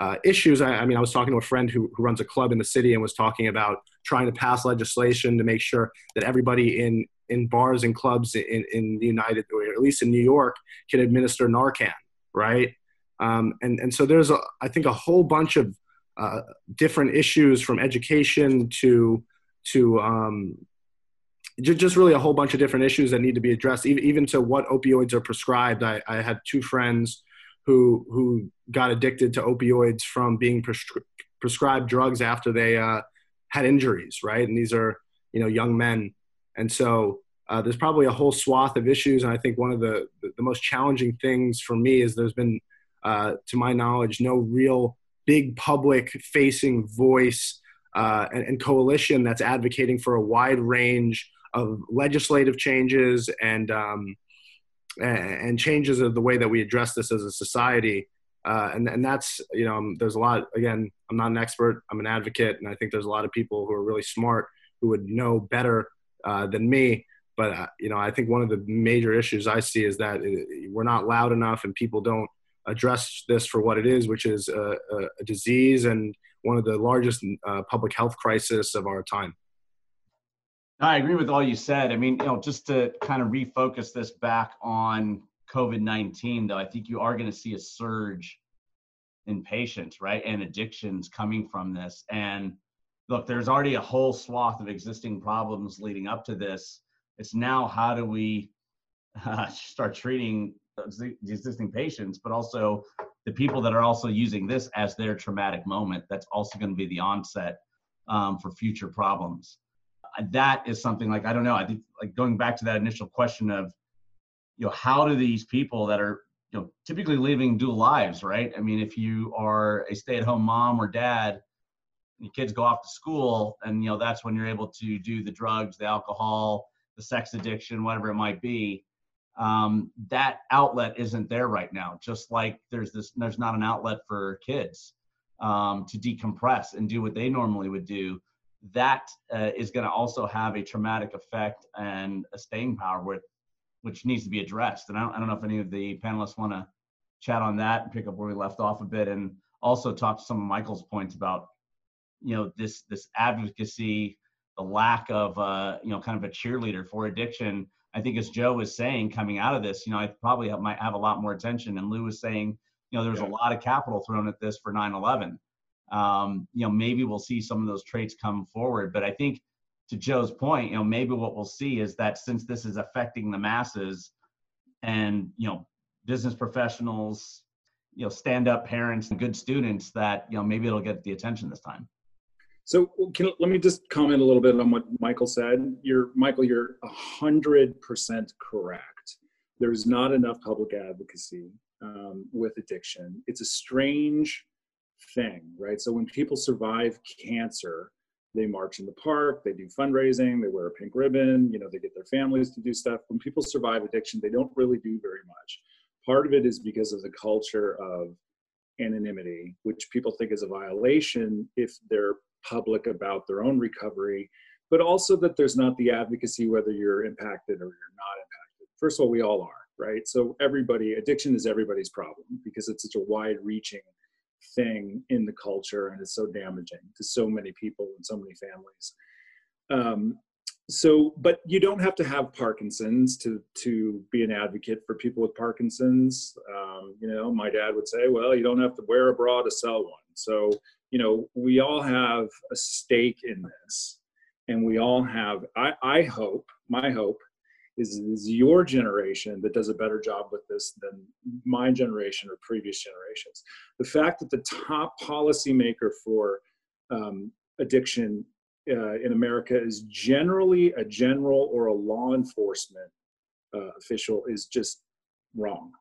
uh, issues I, I, mean i was talking to a friend who, who runs a club in the city and was talking about trying to pass legislation to make sure that everybody in in bars and clubs in, in the United, or at least in New York, can administer Narcan, right? Um, and and so there's a, I think a whole bunch of uh, different issues from education to to um, just really a whole bunch of different issues that need to be addressed, even, even to what opioids are prescribed. I, I had two friends who who got addicted to opioids from being prescri- prescribed drugs after they uh, had injuries, right? And these are you know young men and so uh, there's probably a whole swath of issues. And I think one of the, the most challenging things for me is there's been, uh, to my knowledge, no real big public facing voice uh, and, and, coalition that's advocating for a wide range of legislative changes and, um, and changes of the way that we address this as a society. Uh, and, and that's, you know, um, there's a lot, again, I'm not an expert, I'm an advocate. And I think there's a lot of people who are really smart who would know better uh, than me. But uh, you know, I think one of the major issues I see is that it, we're not loud enough, and people don't address this for what it is, which is a, a, a disease and one of the largest uh, public health crisis of our time. I agree with all you said. I mean, you know, just to kind of refocus this back on COVID 19, though, I think you are going to see a surge in patients, right? And addictions coming from this. And look, there's already a whole swath of existing problems leading up to this. It's now how do we uh, start treating the existing patients, but also the people that are also using this as their traumatic moment. That's also going to be the onset um, for future problems. That is something like I don't know. I think like going back to that initial question of, you know, how do these people that are you know typically living dual lives, right? I mean, if you are a stay-at-home mom or dad, your kids go off to school, and you know that's when you're able to do the drugs, the alcohol, the sex addiction, whatever it might be um, that outlet isn't there right now. Just like there's this, there's not an outlet for kids um, to decompress and do what they normally would do. That uh, is going to also have a traumatic effect and a staying power with, which needs to be addressed. And I don't, I don't know if any of the panelists want to chat on that and pick up where we left off a bit, and also talk to some of Michael's points about, you know, this this advocacy, the lack of, uh, you know, kind of a cheerleader for addiction I think as Joe was saying, coming out of this, you know, I probably have, might have a lot more attention. And Lou was saying, you know, there's yeah. a lot of capital thrown at this for 9/11. Um, you know, maybe we'll see some of those traits come forward. But I think to Joe's point, you know, maybe what we'll see is that since this is affecting the masses, and you know, business professionals, you know, stand-up parents and good students, that you know, maybe it'll get the attention this time. So can, let me just comment a little bit on what Michael said. You're Michael, you're hundred percent correct. There's not enough public advocacy um, with addiction. It's a strange thing, right? So when people survive cancer, they march in the park, they do fundraising, they wear a pink ribbon, you know, they get their families to do stuff. When people survive addiction, they don't really do very much. Part of it is because of the culture of anonymity, which people think is a violation if they're public about their own recovery, but also that there's not the advocacy whether you're impacted or you're not impacted. First of all, we all are, right? So everybody, addiction is everybody's problem because it's such a wide reaching thing in the culture and it's so damaging to so many people and so many families. Um, so, but you don't have to have Parkinson's to to be an advocate for people with Parkinson's. Um, you know, my dad would say, "Well, you don't have to wear a bra to sell one." So, you know, we all have a stake in this, and we all have. I, I hope, my hope, is is your generation that does a better job with this than my generation or previous generations. The fact that the top policymaker for um, addiction uh, in America is generally a general or a law enforcement uh, official is just wrong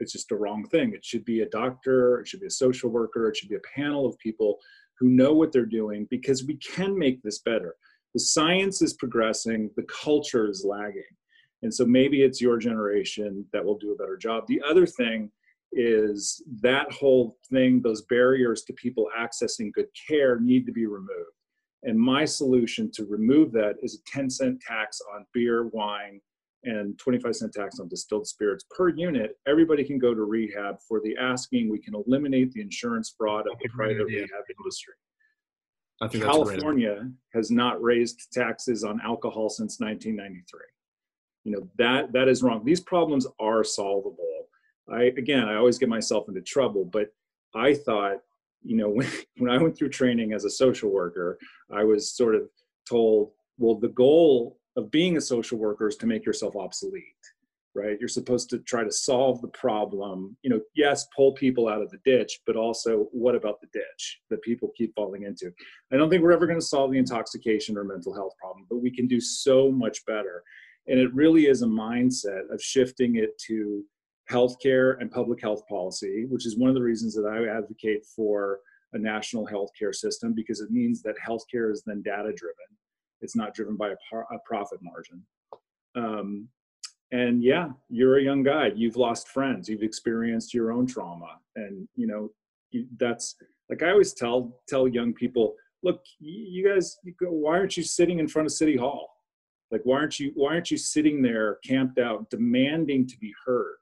it's just a wrong thing. It should be a doctor, it should be a social worker, it should be a panel of people who know what they're doing because we can make this better. The science is progressing, the culture is lagging. And so maybe it's your generation that will do a better job. The other thing is that whole thing, those barriers to people accessing good care need to be removed. And my solution to remove that is a 10 cent tax on beer, wine, and 25 cent tax on distilled spirits per unit, everybody can go to rehab for the asking. We can eliminate the insurance fraud of the private rehab industry. I think California has not raised taxes on alcohol since 1993. You know that that is wrong. These problems are solvable. I again, I always get myself into trouble, but I thought, you know, when, when I went through training as a social worker, I was sort of told, well, the goal of being a social worker is to make yourself obsolete right you're supposed to try to solve the problem you know yes pull people out of the ditch but also what about the ditch that people keep falling into i don't think we're ever going to solve the intoxication or mental health problem but we can do so much better and it really is a mindset of shifting it to healthcare and public health policy which is one of the reasons that i advocate for a national healthcare system because it means that healthcare is then data driven it's not driven by a, par- a profit margin. Um, and yeah, you're a young guy. You've lost friends. You've experienced your own trauma, and you know that's like I always tell tell young people, look, you guys, you go, why aren't you sitting in front of City Hall? Like, why aren't you why aren't you sitting there camped out, demanding to be heard?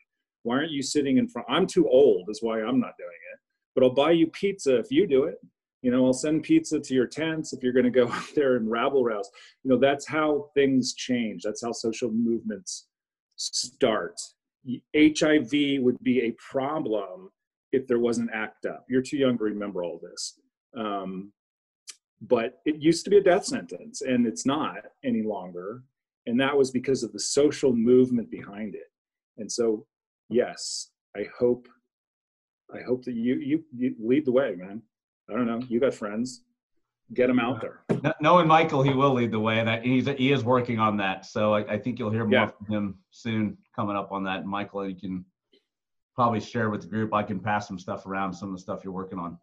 Why aren't you sitting in front? I'm too old, is why I'm not doing it. But I'll buy you pizza if you do it You know, I'll send pizza to your tents if you're going to go out there and rabble rouse. You know, that's how things change. That's how social movements start. HIV would be a problem if there wasn't ACT UP. You're too young to remember all this. Um, but it used to be a death sentence, and it's not any longer. And that was because of the social movement behind it. And so, yes, I hope, I hope that you you, you lead the way, man. I don't know. You got friends. Get them out there. Knowing Michael, he will lead the way, and that he's he is working on that. So I, I think you'll hear more Yeah. from him soon, coming up on that. And Michael, you can probably share with the group. I can pass some stuff around, some of the stuff you're working on.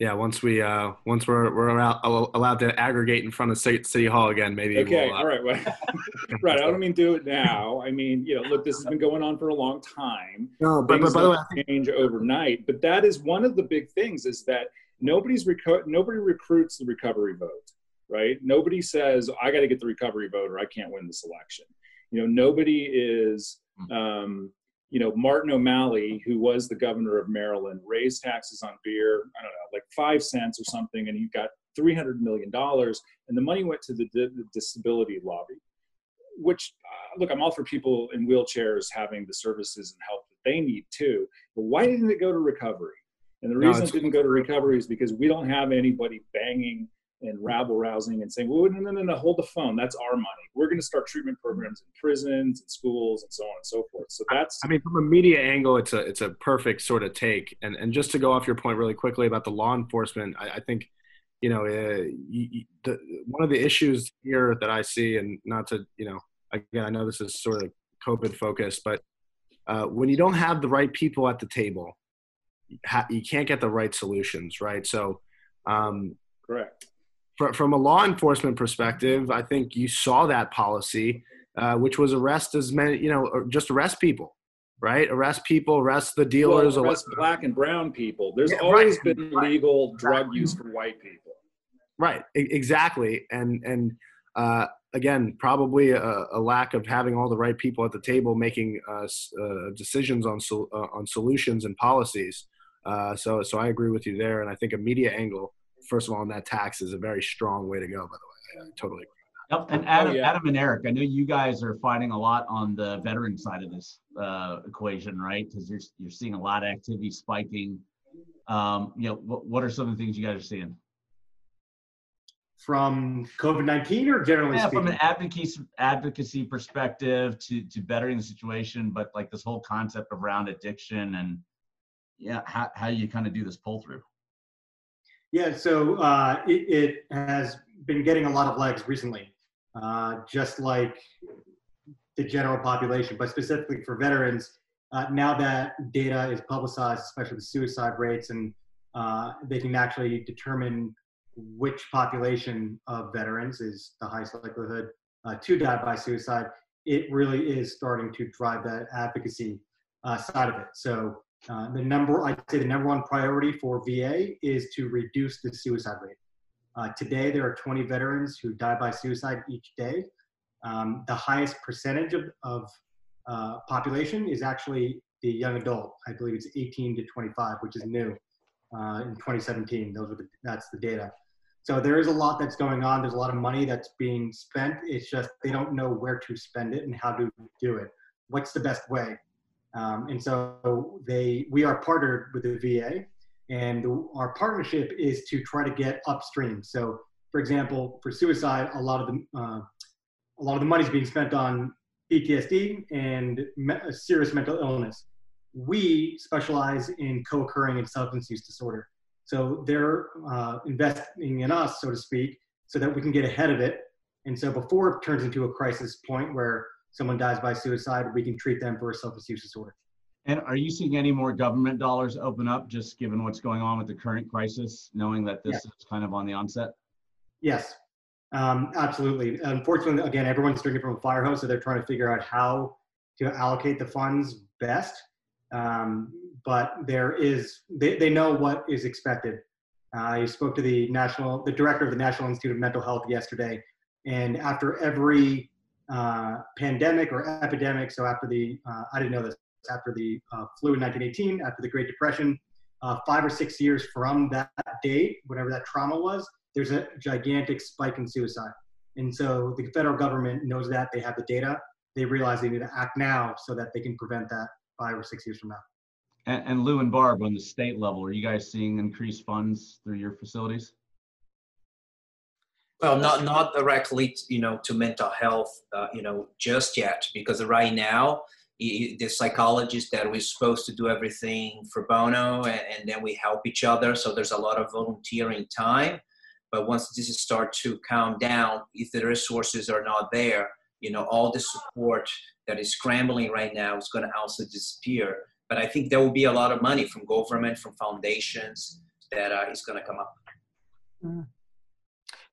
Yeah, once we uh once we're we're allowed, allowed to aggregate in front of city, city hall again, maybe. Okay, we'll, uh, all right, well, right. I don't mean do it now. I mean, you know, look, this has been going on for a long time. No, but, but by the way, change overnight. But that is one of the big things is that nobody's reco- nobody recruits the recovery vote, right? Nobody says I got to get the recovery vote or I can't win this election. You know, nobody is. Um, you know, Martin O'Malley, who was the governor of Maryland, raised taxes on beer, I don't know, like five cents or something, and he got $300 million. And the money went to the, di- the disability lobby, which, uh, look, I'm all for people in wheelchairs having the services and help that they need too. But why didn't it go to recovery? And the No, reason it didn't go to recovery is because we don't have anybody banging and rabble rousing and saying, well, no, no, no, no, hold the phone. That's our money. We're going to start treatment programs in prisons and schools and so on and so forth. So that's, I mean, from a media angle, it's a it's a perfect sort of take. And and just to go off your point really quickly about the law enforcement, I, I think, you know, uh, you, you, the, one of the issues here that I see, and not to, you know, again, I know this is sort of COVID focused, but uh, when you don't have the right people at the table, ha- you can't get the right solutions, right? So. Um, correct. Fr- from a law enforcement perspective, I think you saw that policy, uh, which was arrest as many, you know, just arrest people, right? Arrest people, arrest the dealers. well, or arrest black and brown people. There's Yeah, always right. been legal drug use for white people. Right, exactly, and and uh, again, probably a, a lack of having all the right people at the table making uh, uh, decisions on sol- uh, on solutions and policies. Uh, so so I agree with you there, and I think a media angle, first of all, on that tax is a very strong way to go. By the way, I totally. agree. Yep. And Adam, Oh, yeah. Adam and Eric, I know you guys are fighting a lot on the veteran side of this uh, equation, right? Because you're you're seeing a lot of activity spiking. Um, you know, what, what are some of the things you guys are seeing? From COVID 19 or generally Yeah, speaking? from an advocacy advocacy perspective to to bettering the situation, but like this whole concept around addiction and yeah, how how you kind of do this pull through. Yeah, so uh, it, it has been getting a lot of legs recently, uh, just like the general population, but specifically for veterans. Uh, now that data is publicized, especially the suicide rates, and uh, they can actually determine which population of veterans is the highest likelihood uh, to die by suicide, it really is starting to drive that advocacy uh, side of it. So uh, the number, I'd say the number one priority for VA is to reduce the suicide rate. Uh, today, there are 20 veterans who die by suicide each day. Um, the highest percentage of, of uh, population is actually the young adult. I believe it's 18 to 25, which is new uh, in 2017. Those are the, that's the data. So there is a lot that's going on. There's a lot of money that's being spent. It's just they don't know where to spend it and how to do it. What's the best way? Um, and so they, we are partnered with the VA, and our partnership is to try to get upstream. So, for example, for suicide, a lot of the uh, a lot of the money is being spent on PTSD and me- serious mental illness. We specialize in co-occurring and substance use disorder. So they're uh, investing in us, so to speak, so that we can get ahead of it. And so before it turns into a crisis point where someone dies by suicide, we can treat them for a substance use disorder. And are you seeing any more government dollars open up, just given what's going on with the current crisis, knowing that this is kind of on the onset? Yes, um, absolutely. Unfortunately, again, everyone's drinking from a fire hose, so they're trying to figure out how to allocate the funds best. Um, but there is, they, they know what is expected. I spoke to the national, the director of the National Institute of Mental Health yesterday, and after every uh, pandemic or epidemic, so after the, uh, I didn't know this, after the uh, flu in 1918, after the Great Depression, uh, five or six years from that date, whatever that trauma was, there's a gigantic spike in suicide. And so the federal government knows that they have the data. They realize they need to act now so that they can prevent that five or six years from now. And, and Lou and Barb, on the state level, are you guys seeing increased funds through your facilities? Well, not not directly, you know, to mental health, uh, you know, just yet, because right now the psychologist that we're supposed to do everything for bono, and, and then we help each other. So there's a lot of volunteering time. But once this start to calm down, if the resources are not there, you know, all the support that is scrambling right now is going to also disappear. But I think there will be a lot of money from government, from foundations that uh, is going to come up. Mm.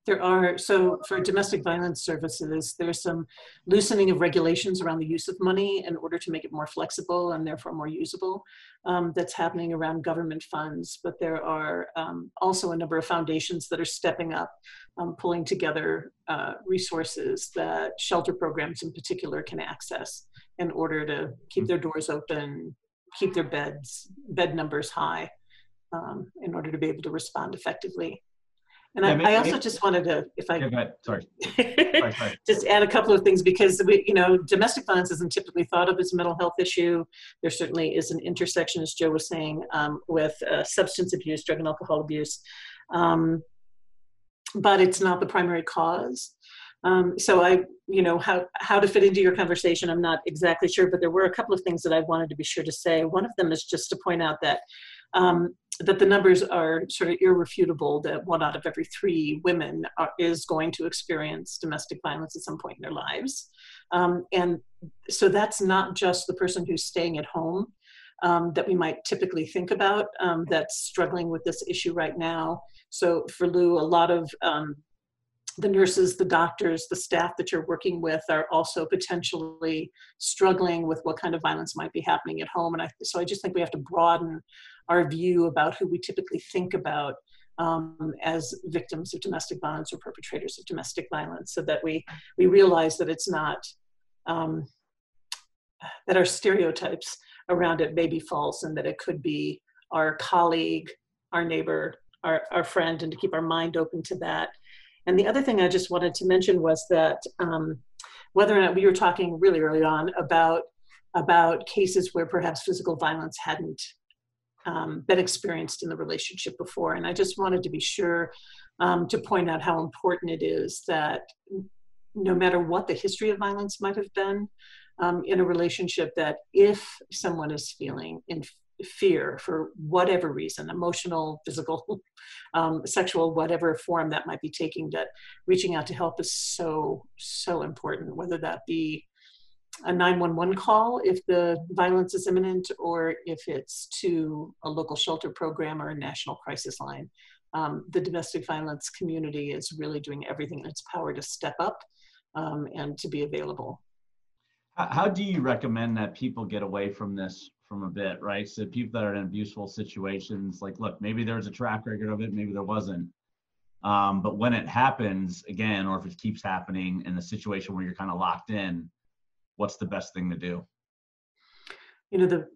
There are, so for domestic violence services, there's some loosening of regulations around the use of money in order to make it more flexible and therefore more usable. Um, that's happening around government funds, but there are um, also a number of foundations that are stepping up, um, pulling together uh, resources that shelter programs in particular can access in order to keep their doors open, keep their beds, bed numbers high, um, in order to be able to respond effectively. And Yeah, I, may- I also may- just wanted to, if I Yeah, go ahead. Sorry. Sorry, sorry. just add a couple of things because we, you know, domestic violence isn't typically thought of as a mental health issue. There certainly is an intersection, as Joe was saying, um, with uh, substance abuse, drug and alcohol abuse, um, but it's not the primary cause. Um, so I, you know, how how to fit into your conversation, I'm not exactly sure, but there were a couple of things that I wanted to be sure to say. One of them is just to point out that um, that the numbers are sort of irrefutable that one out of every three women are, is going to experience domestic violence at some point in their lives. Um, and so that's not just the person who's staying at home um, that we might typically think about um, that's struggling with this issue right now. So for Lou, a lot of um, the nurses, the doctors, the staff that you're working with are also potentially struggling with what kind of violence might be happening at home. And I, so I just think we have to broaden our view about who we typically think about um, as victims of domestic violence or perpetrators of domestic violence, so that we we realize that it's not um, that our stereotypes around it may be false, and that it could be our colleague, our neighbor, our, our friend, and to keep our mind open to that. And the other thing I just wanted to mention was that um, whether or not we were talking really early on about about cases where perhaps physical violence hadn't um, been experienced in the relationship before. And I just wanted to be sure um, to point out how important it is that no matter what the history of violence might have been um, in a relationship, that if someone is feeling in fear for whatever reason emotional physical um, sexual whatever form that might be taking that reaching out to help is so so important whether that be a 911 call if the violence is imminent or if it's to a local shelter program or a national crisis line. Um, the domestic violence community is really doing everything in its power to step up um, and to be available. How, do you recommend that people get away from this from a bit, right? So people that are in abuseful situations, like, look, maybe there's a track record of it, maybe there wasn't. Um, but when it happens again, or if it keeps happening in a situation where you're kind of locked in, what's the best thing to do? You know, the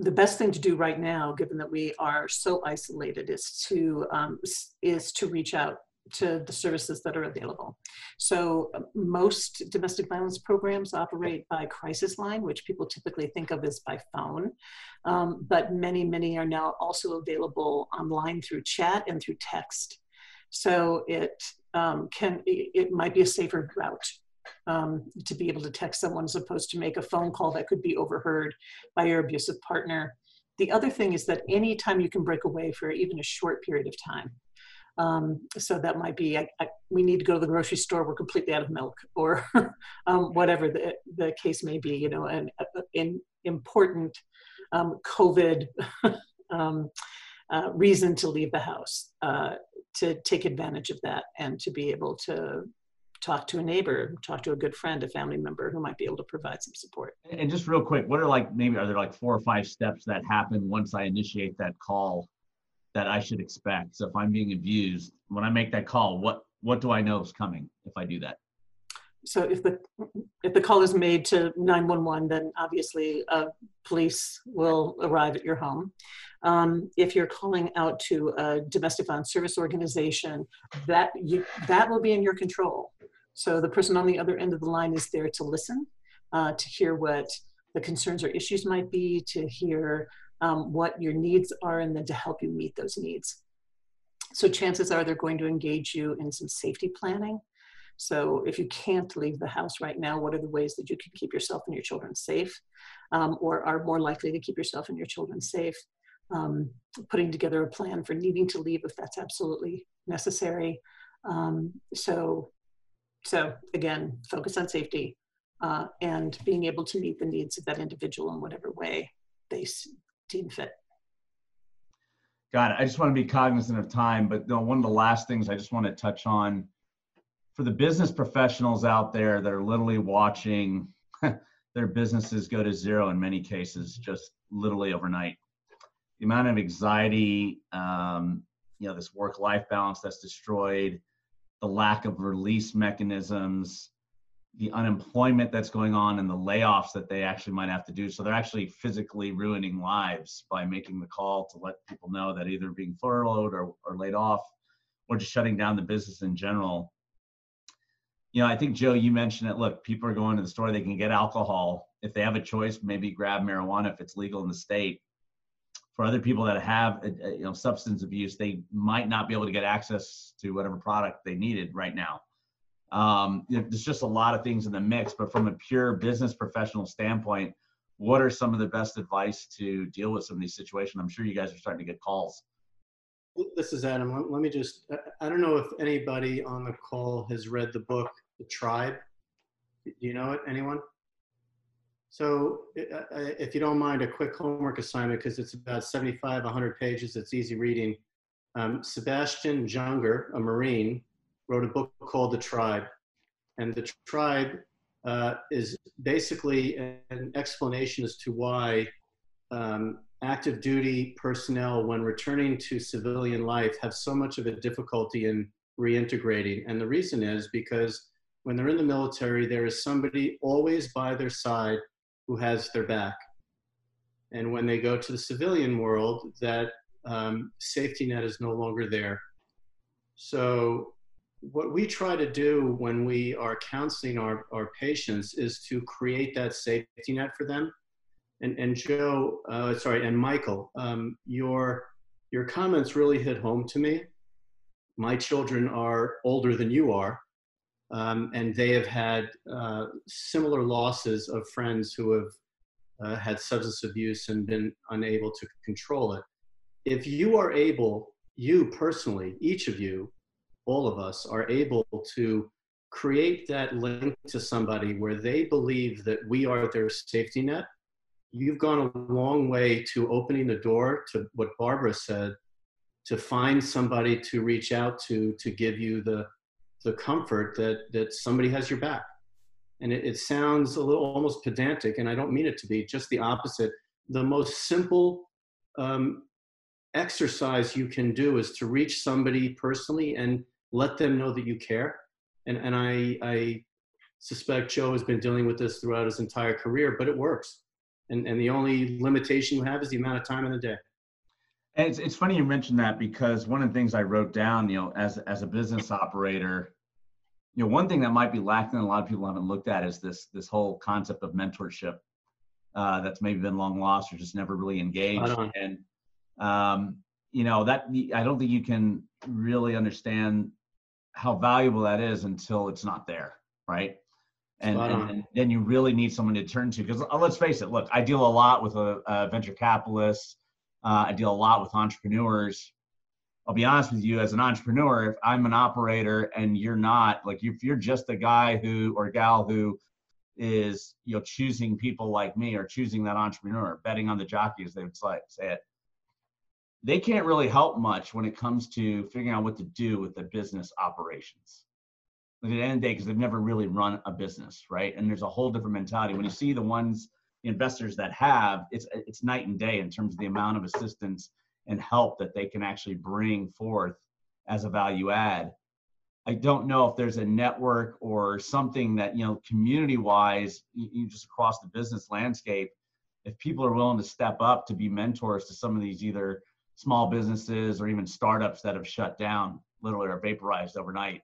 the best thing to do right now, given that we are so isolated, is to um, is to reach out to the services that are available. So uh, most domestic violence programs operate by crisis line, which people typically think of as by phone. Um, but many, many are now also available online through chat and through text. So it um, can it, it might be a safer route um, to be able to text someone as opposed to make a phone call that could be overheard by your abusive partner. The other thing is that anytime you can break away for even a short period of time, um, so that might be, I, I, we need to go to the grocery store, we're completely out of milk, or um, whatever the, the case may be, you know, an, an important um, COVID um, uh, reason to leave the house, uh, to take advantage of that and to be able to talk to a neighbor, talk to a good friend, a family member who might be able to provide some support. And just real quick, what are like maybe are there like four or five steps that happen once I initiate that call that I should expect? So if I'm being abused, when I make that call, what what do I know is coming if I do that? So if the if the call is made to 911, then obviously uh, police will arrive at your home. Um, if you're calling out to a domestic violence service organization, that you that will be in your control. So the person on the other end of the line is there to listen, uh, to hear what the concerns or issues might be, to hear um, what your needs are, and then to help you meet those needs. So chances are they're going to engage you in some safety planning. So if you can't leave the house right now, what are the ways that you can keep yourself and your children safe um, or are more likely to keep yourself and your children safe? Um, putting together a plan for needing to leave if that's absolutely necessary. Um, so, so again, focus on safety uh, and being able to meet the needs of that individual in whatever way they deem fit. Got it. I just want to be cognizant of time, but one of the last things I just want to touch on for the business professionals out there that are literally watching their businesses go to zero in many cases, just literally overnight. The amount of anxiety, um, you know, this work-life balance that's destroyed, the lack of release mechanisms, the unemployment that's going on, and the layoffs that they actually might have to do. So they're actually physically ruining lives by making the call to let people know that either being furloughed or, or laid off, or just shutting down the business in general you know, I think Joe, you mentioned it. Look, people are going to the store; they can get alcohol if they have a choice. Maybe grab marijuana if it's legal in the state. For other people that have, uh, uh, you know, substance abuse, they might not be able to get access to whatever product they needed right now. Um, there's just a lot of things in the mix. But from a pure business professional standpoint, what are some of the best advice to deal with some of these situations? I'm sure you guys are starting to get calls. This is Adam. Let me just, I don't know if anybody on the call has read the book the tribe. Do you know it? Anyone? So if you don't mind, a quick homework assignment because it's about 75, 100 pages. It's easy reading. Um, Sebastian Junger, a Marine, wrote a book called The Tribe. And The Tribe uh, is basically an explanation as to why um, active duty personnel, when returning to civilian life, have so much of a difficulty in reintegrating. And the reason is because when they're in the military, there is somebody always by their side who has their back. And when they go to the civilian world, that um, safety net is no longer there. So, what we try to do when we are counseling our, our patients is to create that safety net for them. And, and Joe, uh, sorry, and Michael, um, your, your comments really hit home to me. My children are older than you are, um, and they have had uh, similar losses of friends who have uh, had substance abuse and been unable to control it. If you are able, you personally, each of you, all of us, are able to create that link to somebody where they believe that we are their safety net, you've gone a long way to opening the door to what Barbara said, to find somebody to reach out to to give you the the comfort that that somebody has your back. And it, it, sounds a little almost pedantic and i don't mean it to be just the opposite. The most simple um, exercise you can do is to reach somebody personally and let them know that you care. And, and I, I suspect joe has been dealing with this throughout his entire career but it works and, and the only limitation you have is the amount of time in the day and it's, it's funny you mentioned that because one of the things I wrote down, you know, as as a business operator, you know, one thing that might be lacking, and a lot of people haven't looked at, is this this whole concept of mentorship uh, that's maybe been long lost or just never really engaged. And um, you know that I don't think you can really understand how valuable that is until it's not there, right? And, and, and, then you really need someone to turn to because uh, let's face it. Look, I deal a lot with a, a venture capitalists uh, I deal a lot with entrepreneurs. I'll be honest with you, as an entrepreneur, if I'm an operator and you're not, like if you're just a guy who or gal who is you know choosing people like me or choosing that entrepreneur, betting on the jockey as they would say it, they can't really help much when it comes to figuring out what to do with the business operations. At the end of the day, because they've never really run a business, right? And there's a whole different mentality. When you see the ones investors that have, it's it's night and day in terms of the amount of assistance and help that they can actually bring forth as a value add. I don't know if there's a network or something that, you know, community wise, you, you just across the business landscape, if people are willing to step up to be mentors to some of these either small businesses or even startups that have shut down literally or vaporized overnight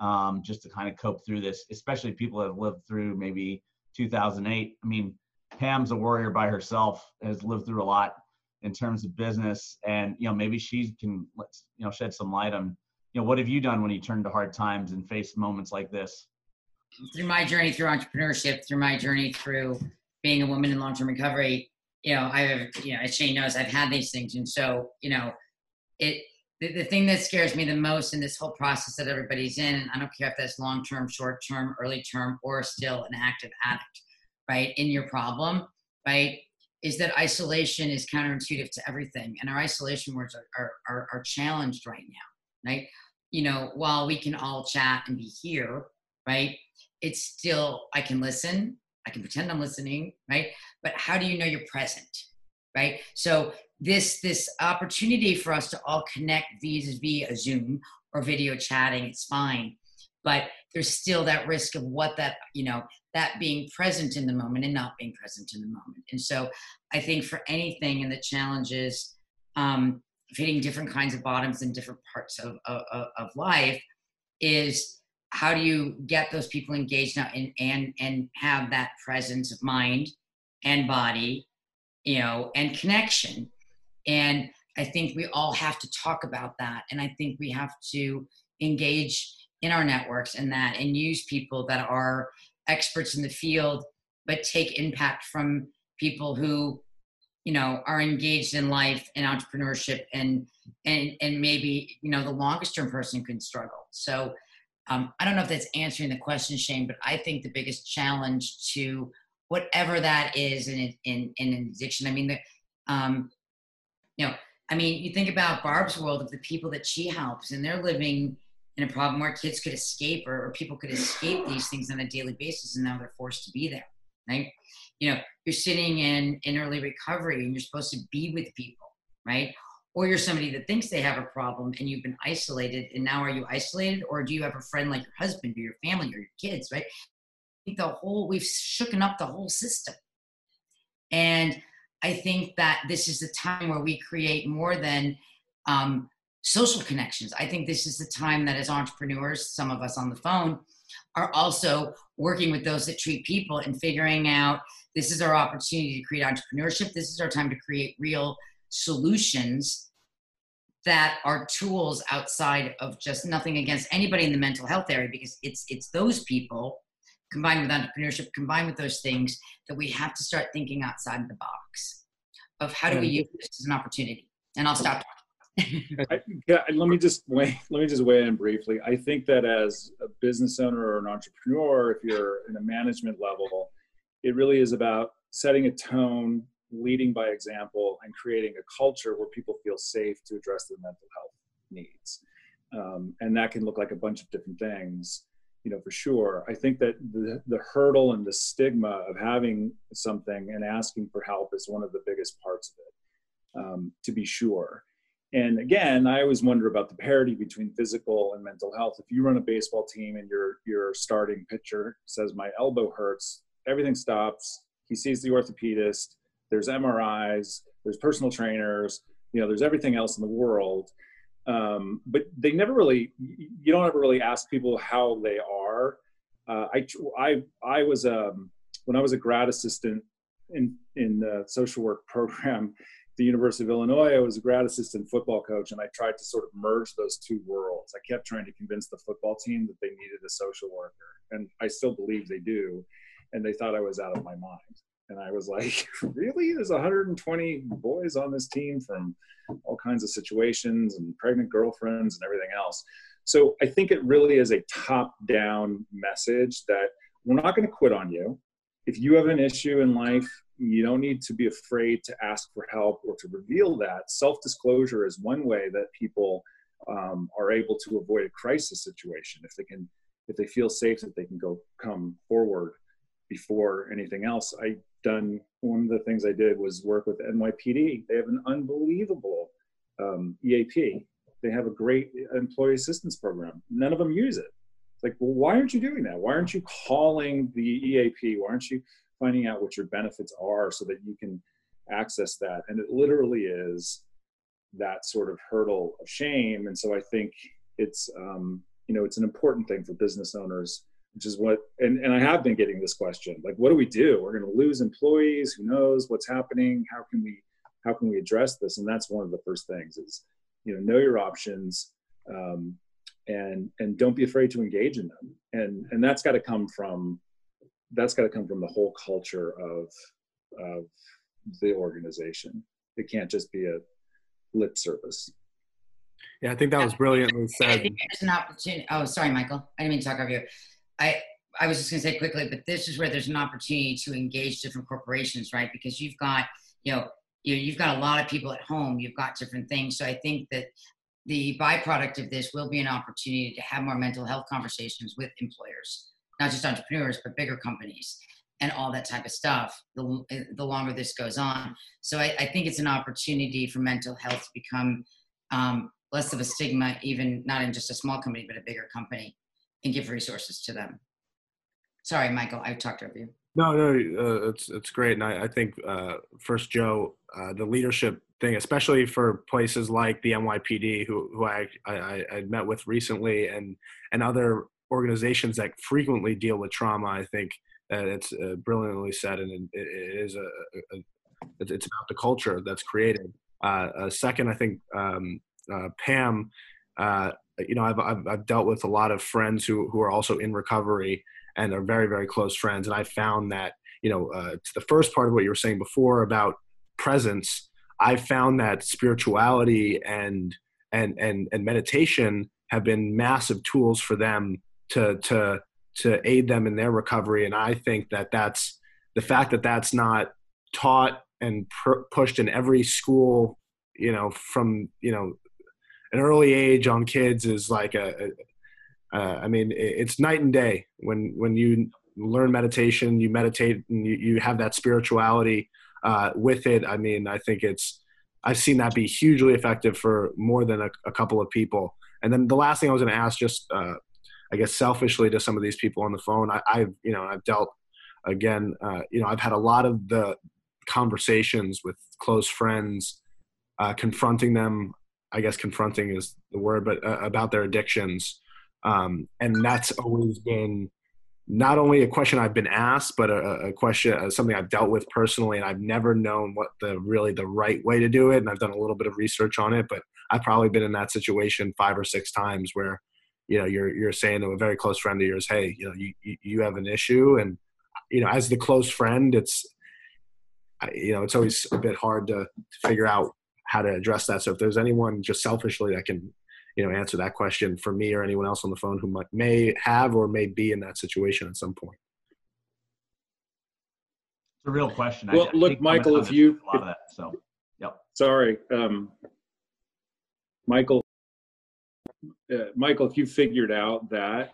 um, just to kind of cope through this, especially people that have lived through maybe 2008. I mean, Pam's a warrior by herself, has lived through a lot in terms of business, and you know maybe she can let's you know shed some light on you know what have you done when you turned to hard times and faced moments like this. Through my journey through entrepreneurship, through my journey through being a woman in long-term recovery, you know, I have, you know, as Shane knows, I've had these things, and so you know, it the, the thing that scares me the most in this whole process that everybody's in, and I don't care if that's long term, short term, early term, or still an active addict, right, in your problem, right, is that isolation is counterintuitive to everything. And our isolation words are, are, are, are challenged right now, right? You know, while we can all chat and be here, right, it's still, I can listen, I can pretend I'm listening, right? But how do you know you're present, right? So this this opportunity for us to all connect via via Zoom or video chatting, it's fine. But there's still that risk of what that, you know, that being present in the moment and not being present in the moment. And so I think for anything and the challenges um, of hitting different kinds of bottoms in different parts of, of, of life is how do you get those people engaged now and, and, and have that presence of mind and body, you know, and connection and I think we all have to talk about that. And I think we have to engage in our networks and that and use people that are experts in the field, but take impact from people who, you know, are engaged in life and entrepreneurship and and and maybe, you know, the longest term person can struggle. So um, I don't know if that's answering the question, Shane, but I think the biggest challenge to whatever that is in in, in addiction. I mean, the, um, you know, I mean, you think about Barb's world of the people that she helps, and they're living in a problem where kids could escape or, or people could escape these things on a daily basis, and now they're forced to be there, right? You know, you're sitting in in early recovery, and you're supposed to be with people, right? Or you're somebody that thinks they have a problem and you've been isolated, and now are you isolated, or do you have a friend like your husband or your family or your kids, right? I think the whole we've shooken up the whole system, and I think that this is the time where we create more than um, social connections. I think this is the time that as entrepreneurs, some of us on the phone, are also working with those that treat people and figuring out this is our opportunity to create entrepreneurship. This is our time to create real solutions that are tools outside of just nothing against anybody in the mental health area because it's it's those people combined with entrepreneurship, combined with those things, that we have to start thinking outside the box of how do we use this as an opportunity. And I'll stop. I, yeah, let me just weigh, let me just weigh in briefly. I think that as a business owner or an entrepreneur, if you're in a management level, it really is about setting a tone, leading by example, and creating a culture where people feel safe to address their mental health needs. Um, and that can look like a bunch of different things you know, for sure. I think that the, the hurdle and the stigma of having something and asking for help is one of the biggest parts of it, um, to be sure. And again, I always wonder about the parity between physical and mental health. If you run a baseball team and your your starting pitcher says my elbow hurts, everything stops. He sees the orthopedist. There's MRIs. There's personal trainers. You know, there's everything else in the world um, but they never really you don't ever really ask people how they are. Uh, I, I i was um, when i was a grad assistant in in the social work program the university of illinois i was a grad assistant football coach and i tried to sort of merge those two worlds. I kept trying to convince the football team that they needed a social worker and i still believe they do and they thought i was out of my mind and I was like, really? There's 120 boys on this team from all kinds of situations and pregnant girlfriends and everything else. So I think it really is a top down message that we're not going to quit on you. If you have an issue in life, you don't need to be afraid to ask for help or to reveal that. Self disclosure is one way that people um, are able to avoid a crisis situation if they can if they feel safe that they can go come forward before anything else. I done one of the things I did was work with NYPD. They have an unbelievable um, EAP they have a great employee assistance program. None of them use it. It's like, well, why aren't you doing that? Why aren't you calling the EAP? Why aren't you finding out what your benefits are so that you can access that? And it literally is that sort of hurdle of shame. And so I think it's, um, you know, it's an important thing for business owners, which is what, and, and I have been getting this question, like, what do we do? We're going to lose employees. Who knows what's happening? How can we, how can we address this? And that's one of the first things is, you know, know your options, um, and and don't be afraid to engage in them. And and that's got to come from, that's got to come from the whole culture of of the organization. It can't just be a lip service. Yeah, I think that was brilliantly I said. think there's an opportunity. Oh, sorry, Michael. I didn't mean to talk over you. I I was just going to say quickly, but this is where there's an opportunity to engage different corporations, right? Because you've got you know you you've got a lot of people at home. You've got different things. So I think that the byproduct of this will be an opportunity to have more mental health conversations with employers, not just entrepreneurs, but bigger companies and all that type of stuff. The the longer this goes on, so I, I think it's an opportunity for mental health to become um, less of a stigma, even not in just a small company, but a bigger company, and give resources to them. Sorry, Michael, I've talked over you. No, no, uh, it's it's great, and I, I think uh, first, Joe, uh, the leadership thing, especially for places like the NYPD, who who I I, I met with recently, and and other organizations that frequently deal with trauma. I think that it's uh, brilliantly said, and it, it is a, a, it's about the culture that's created. Uh, uh, second, I think um, uh, Pam, uh, you know, I've, I've I've dealt with a lot of friends who who are also in recovery and are very very close friends, and I found that you know uh, to the first part of what you were saying before about presence, I found that spirituality and and and and meditation have been massive tools for them to to to aid them in their recovery, and I think that that's the fact that that's not taught and pr- pushed in every school you know from you know an early age on kids is like a, a uh, I mean, it's night and day when when you learn meditation, you meditate, and you, you have that spirituality uh, with it. I mean, I think it's I've seen that be hugely effective for more than a, a couple of people. And then the last thing I was going to ask, just uh, I guess selfishly to some of these people on the phone, I, I've you know I've dealt again, uh, you know, I've had a lot of the conversations with close friends, uh, confronting them. I guess confronting is the word, but uh, about their addictions um, and that's always been not only a question I've been asked, but a, a question, uh, something I've dealt with personally, and I've never known what the really the right way to do it. And I've done a little bit of research on it, but I've probably been in that situation five or six times where, you know, you're you're saying to a very close friend of yours, "Hey, you know, you you have an issue," and you know, as the close friend, it's you know, it's always a bit hard to, to figure out how to address that. So if there's anyone just selfishly that can you know answer that question for me or anyone else on the phone who might, may have or may be in that situation at some point. It's a real question. Well I, look michael if you a lot of that so yep. Sorry um, michael uh, michael if you figured out that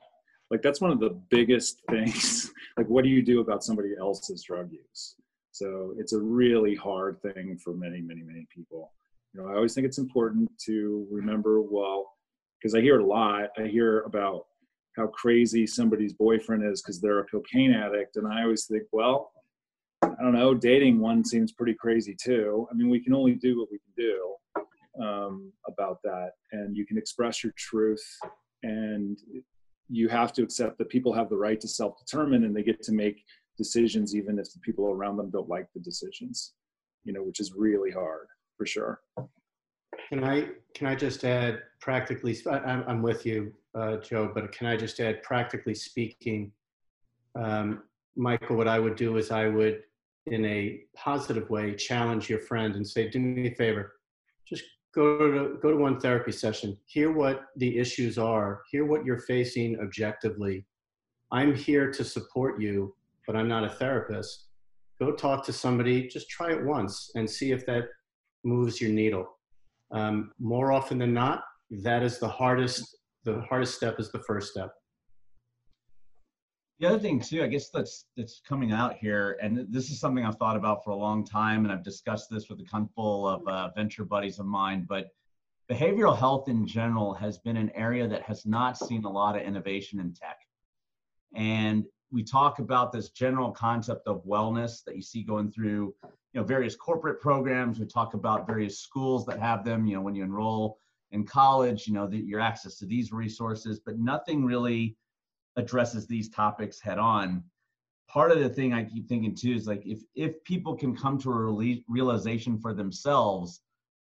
like that's one of the biggest things like what do you do about somebody else's drug use? So it's a really hard thing for many many many people you know, I always think it's important to remember, well, because I hear it a lot. I hear about how crazy somebody's boyfriend is because they're a cocaine addict. And I always think, well, I don't know, dating one seems pretty crazy too. I mean, we can only do what we can do um, about that. And you can express your truth. And you have to accept that people have the right to self determine and they get to make decisions even if the people around them don't like the decisions, you know, which is really hard for sure. Can I can I just add practically? I'm I'm with you, uh, Joe. But can I just add practically speaking, um, Michael? What I would do is I would, in a positive way, challenge your friend and say, "Do me a favor, just go to go to one therapy session. Hear what the issues are. Hear what you're facing objectively. I'm here to support you, but I'm not a therapist. Go talk to somebody. Just try it once and see if that moves your needle. Um, more often than not, that is the hardest. The hardest step is the first step. The other thing too, I guess that's that's coming out here, and this is something I've thought about for a long time, and I've discussed this with a handful of uh, venture buddies of mine. But behavioral health in general has been an area that has not seen a lot of innovation in tech. And we talk about this general concept of wellness that you see going through you know various corporate programs. We talk about various schools that have them you know when you enroll in college you know the, your access to these resources but nothing really addresses these topics head on. Part of the thing i keep thinking too is like if if people can come to a realization for themselves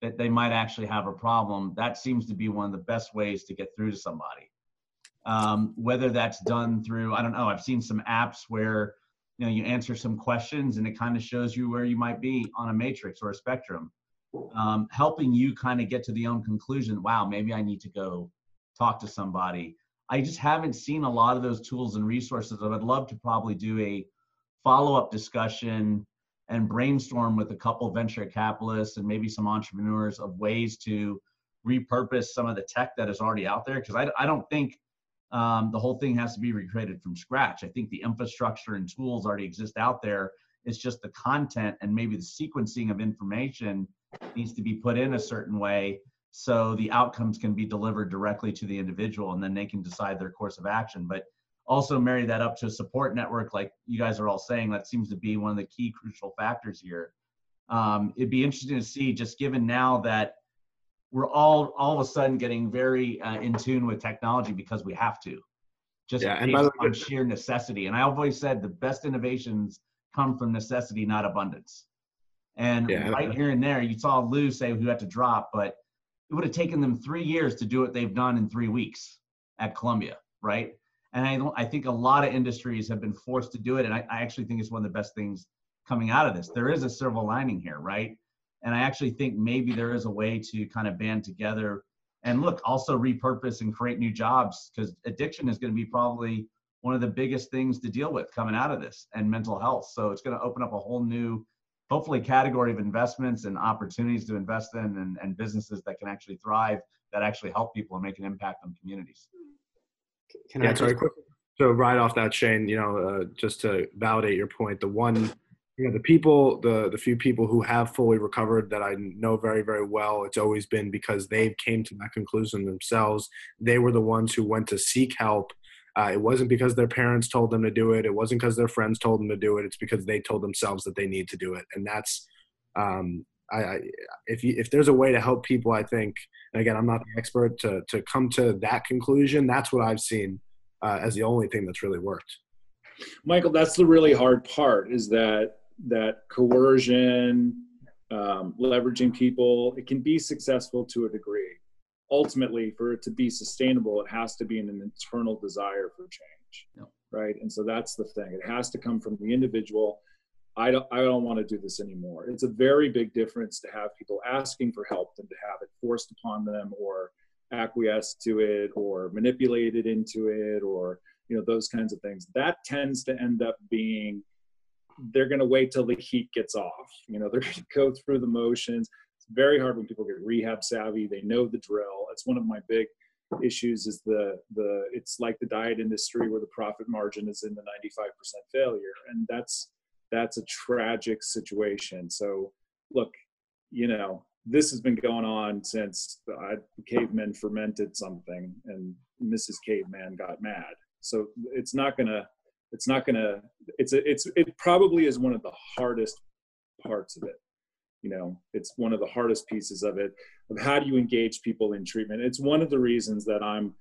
that they might actually have a problem that seems to be one of the best ways to get through to somebody um, whether that's done through i don't know i've seen some apps where you know you answer some questions and it kind of shows you where you might be on a matrix or a spectrum. Um, helping you kind of get to the own conclusion wow maybe i need to go talk to somebody. I just haven't seen a lot of those tools and resources i would love to probably do a follow-up discussion and brainstorm with a couple venture capitalists and maybe some entrepreneurs of ways to repurpose some of the tech that is already out there because I, I don't think um, the whole thing has to be recreated from scratch. I think the infrastructure and tools already exist out there. It's just the content and maybe the sequencing of information needs to be put in a certain way so the outcomes can be delivered directly to the individual and then they can decide their course of action. But also marry that up to a support network, like you guys are all saying, that seems to be one of the key crucial factors here. Um, it'd be interesting to see, just given now that we're all all of a sudden getting very uh, in tune with technology because we have to just yeah, and based on way, sheer necessity. And i've always said the best innovations come from necessity not abundance. And yeah, right here and there you saw lou say who had to drop but it would have taken them three years to do what they've done in three weeks at columbia right? And i don't i think a lot of industries have been forced to do it and I, I actually think it's one of the best things coming out of this. There is a silver lining here right and I actually think maybe there is a way to kind of band together and look, also repurpose and create new jobs because addiction is going to be probably one of the biggest things to deal with coming out of this and mental health. So it's going to open up a whole new, hopefully, category of investments and opportunities to invest in and, and businesses that can actually thrive that actually help people and make an impact on communities. Can yeah, I sorry, quick. So right off that, Shane, you know, uh, just to validate your point, the one you know the people the the few people who have fully recovered that i know very very well it's always been because they came to that conclusion themselves. They were the ones who went to seek help. Uh, it wasn't because their parents told them to do it. It wasn't because their friends told them to do it. It's because they told themselves that they need to do it. And that's um, I, I, if you, if there's a way to help people i think again i'm not the expert to to come to that conclusion that's what i've seen uh, as the only thing that's really worked. Michael that's the really hard part is that that coercion, um, leveraging people, it can be successful to a degree. Ultimately, for it to be sustainable, it has to be an internal desire for change, right? And so that's the thing. It has to come from the individual. I don't, I don't want to do this anymore. It's a very big difference to have people asking for help than to have it forced upon them or acquiesce to it or manipulated into it or you know those kinds of things. That tends to end up being they're going to wait till the heat gets off. You know, they're going to go through the motions. It's very hard when people get rehab savvy. They know the drill. It's one of my big issues is the the it's like the diet industry where the profit margin is in the 95% failure and that's that's a tragic situation so look you know this has been going on since the cavemen fermented something and mrs caveman got mad so it's not to it's not gonna it's a, it's it probably is one of the hardest parts of it. You know it's one of the hardest pieces of it of how do you engage people in treatment. It's one of the reasons that i'm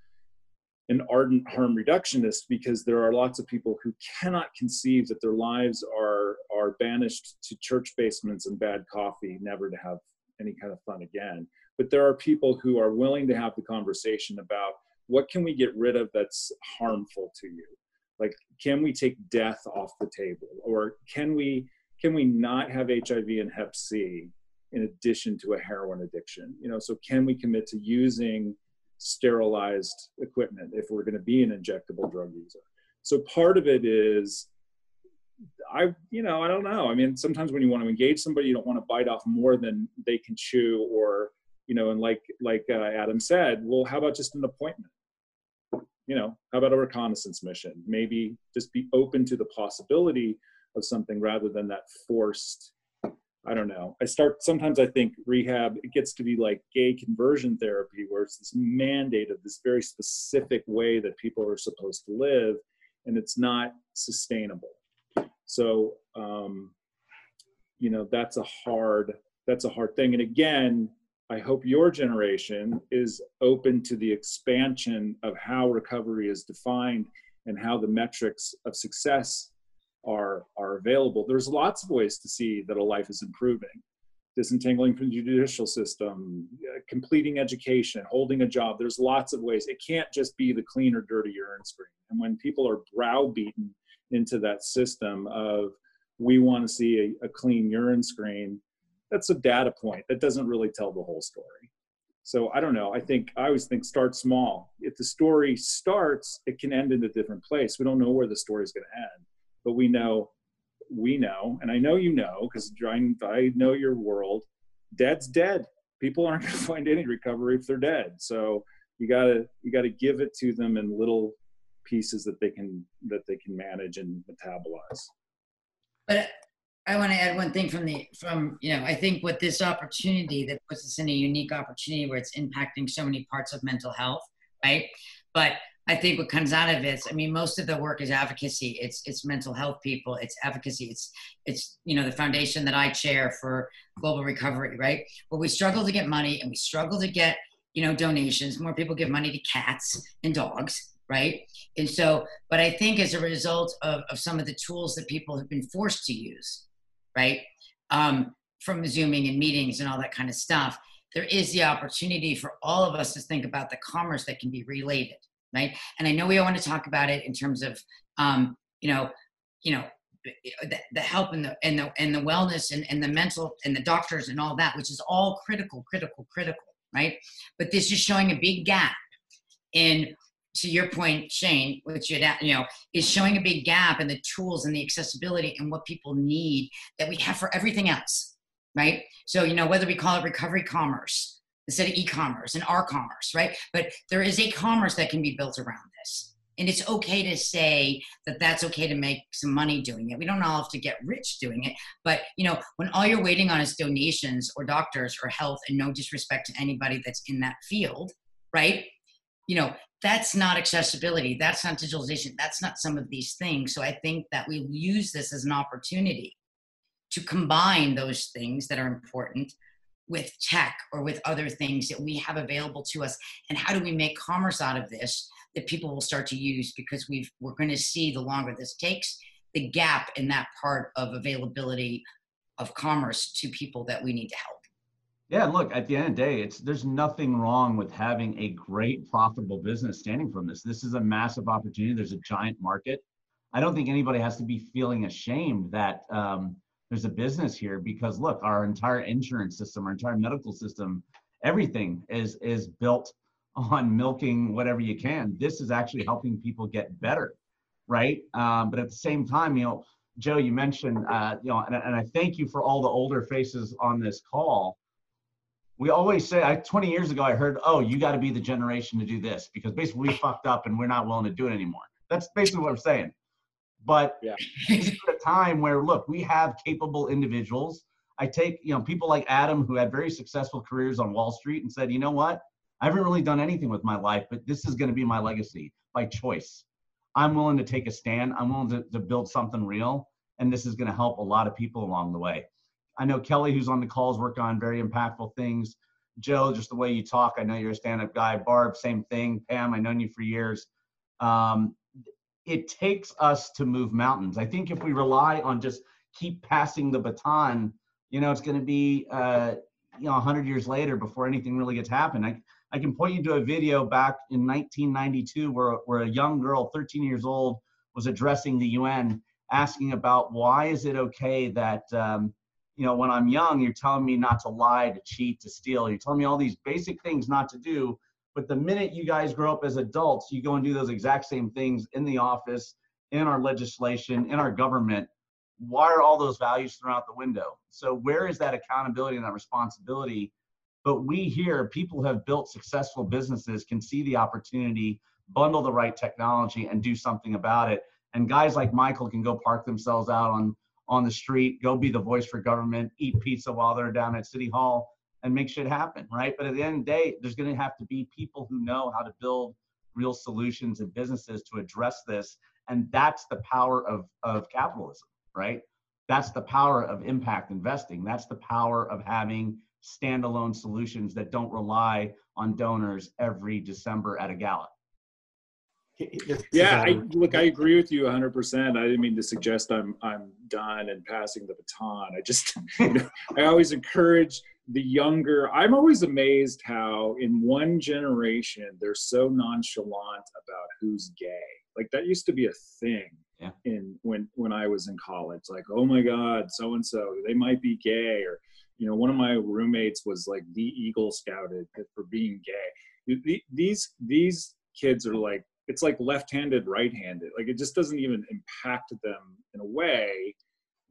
an ardent harm reductionist because there are lots of people who cannot conceive that their lives are are banished to church basements and bad coffee never to have any kind of fun again. But there are people who are willing to have the conversation about what can we get rid of that's harmful to you like can we take death off the table? Or can we can we not have hiv and hep c in addition to a heroin addiction? You know so can we commit to using sterilized equipment if we're going to be an injectable drug user? So part of it is i you know i don't know. I mean sometimes when you want to engage somebody you don't want to bite off more than they can chew or you know and like like uh, adam said well how about just an appointment you know, how about a reconnaissance mission? Maybe just be open to the possibility of something rather than that forced I don't know. I start sometimes I think rehab it gets to be like gay conversion therapy where it's this mandate of this very specific way that people are supposed to live and it's not sustainable. So um, you know that's a hard that's a hard thing. And again, I hope your generation is open to the expansion of how recovery is defined and how the metrics of success are are available. There's lots of ways to see that a life is improving. Disentangling from the judicial system, uh, completing education, holding a job. There's lots of ways. It can't just be the clean or dirty urine screen. And when people are browbeaten into that system of we want to see a, a clean urine screen, that's a data point. That doesn't really tell the whole story. So I don't know. I think I always think start small. If the story starts, it can end in a different place. We don't know where the story is going to end but we know we know and i know you know because i know your world dead's dead people aren't going to find any recovery if they're dead so you gotta you gotta give it to them in little pieces that they can that they can manage and metabolize but i want to add one thing from the from you know i think with this opportunity that puts us in a unique opportunity where it's impacting so many parts of mental health right but I think what comes out of it, I mean, most of the work is advocacy. It's it's mental health people. It's advocacy. It's it's you know the foundation that I chair for global recovery, right? Where we struggle to get money and we struggle to get you know donations. More people give money to cats and dogs, right? And so, but I think as a result of, of some of the tools that people have been forced to use, right, um, from zooming and meetings and all that kind of stuff, there is the opportunity for all of us to think about the commerce that can be related right? And I know we all want to talk about it in terms of, um, you know, you know, the, the help and the and the and the wellness and, and the mental and the doctors and all that, which is all critical, critical, critical, right? But this is showing a big gap in to your point, Shane, which you you know is showing a big gap in the tools and the accessibility and what people need that we have for everything else, right? So you know whether we call it recovery commerce, instead of e-commerce and our commerce, right? But there is a commerce that can be built around this. And it's okay to say that that's okay to make some money doing it. We don't all have to get rich doing it. But, you know, when all you're waiting on is donations or doctors or health and no disrespect to anybody that's in that field, right? You know, that's not accessibility. That's not digitalization. That's not some of these things. So I think that we use this as an opportunity to combine those things that are important with tech or with other things that we have available to us and how do we make commerce out of this that people will start to use because we've we're going to see the longer this takes the gap in that part of availability of commerce to people that we need to help yeah look at the end of the day it's there's nothing wrong with having a great profitable business standing from this this is a massive opportunity there's a giant market i don't think anybody has to be feeling ashamed that um, there's a business here because look, our entire insurance system, our entire medical system, everything is is built on milking whatever you can. This is actually helping people get better, right? Um, but at the same time, you know, Joe, you mentioned, uh, you know, and, and I thank you for all the older faces on this call. We always say, I 20 years ago, I heard, oh, you got to be the generation to do this because basically we fucked up and we're not willing to do it anymore. That's basically what I'm saying. But yeah. this is a time where look, we have capable individuals. I take, you know, people like Adam who had very successful careers on Wall Street and said, you know what? I haven't really done anything with my life, but this is going to be my legacy by choice. I'm willing to take a stand. I'm willing to, to build something real. And this is going to help a lot of people along the way. I know Kelly, who's on the calls, work on very impactful things. Joe, just the way you talk, I know you're a stand-up guy. Barb, same thing. Pam, I've known you for years. Um, it takes us to move mountains. I think if we rely on just keep passing the baton, you know, it's going to be, uh, you know, 100 years later before anything really gets happen. I, I can point you to a video back in 1992 where, where a young girl, 13 years old, was addressing the UN asking about why is it okay that, um, you know, when I'm young, you're telling me not to lie, to cheat, to steal. You're telling me all these basic things not to do, but the minute you guys grow up as adults, you go and do those exact same things in the office, in our legislation, in our government. Why are all those values thrown out the window? So, where is that accountability and that responsibility? But we here, people who have built successful businesses, can see the opportunity, bundle the right technology, and do something about it. And guys like Michael can go park themselves out on on the street, go be the voice for government, eat pizza while they're down at City Hall, and make shit happen, right? But at the end of the day, there's going to have to be people who know how to build real solutions and businesses to address this. And that's the power of, of capitalism, right? That's the power of impact investing. That's the power of having standalone solutions that don't rely on donors every December at a gala. Yeah, I, um, look, I agree with you 100%. I didn't mean to suggest I'm I'm done and passing the baton. I just, you know, I always encourage the younger. I'm always amazed how in one generation they're so nonchalant about who's gay. Like that used to be a thing Yeah. in when when I was in college. Like, oh my God, so and so, they might be gay, or you know, one of my roommates was like the Eagle Scouted for being gay. These these kids are like it's like left-handed, right-handed. Like it just doesn't even impact them in a way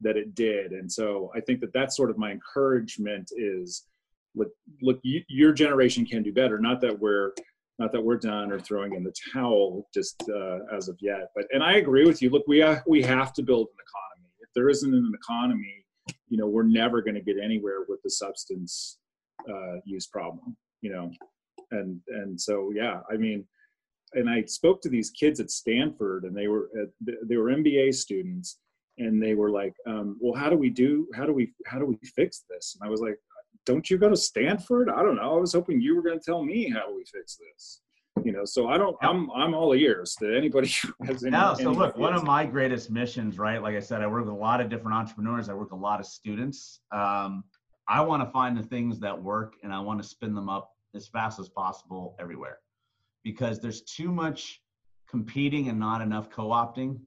that it did. And so I think that that's sort of my encouragement is look, look, you, your generation can do better. Not that we're not that we're done or throwing in the towel just uh, as of yet. But and I agree with you. Look, we ha- we have to build an economy. If there isn't an economy, you know, we're never going to get anywhere with the substance uh, use problem. You know, and and so yeah, I mean, and I spoke to these kids at Stanford, and they were uh, they were MBA students, and they were like, um, "Well, how do we do? How do we how do we fix this?" And I was like, "Don't you go to Stanford? I don't know. I was hoping you were going to tell me how do we fix this." You know, so I don't. I'm I'm all ears to anybody who has any. No, so any look, one of my greatest missions, right? Like I said, I work with a lot of different entrepreneurs. I work with a lot of students. Um, I want to find the things that work, and I want to spin them up as fast as possible everywhere, because there's too much competing and not enough co-opting.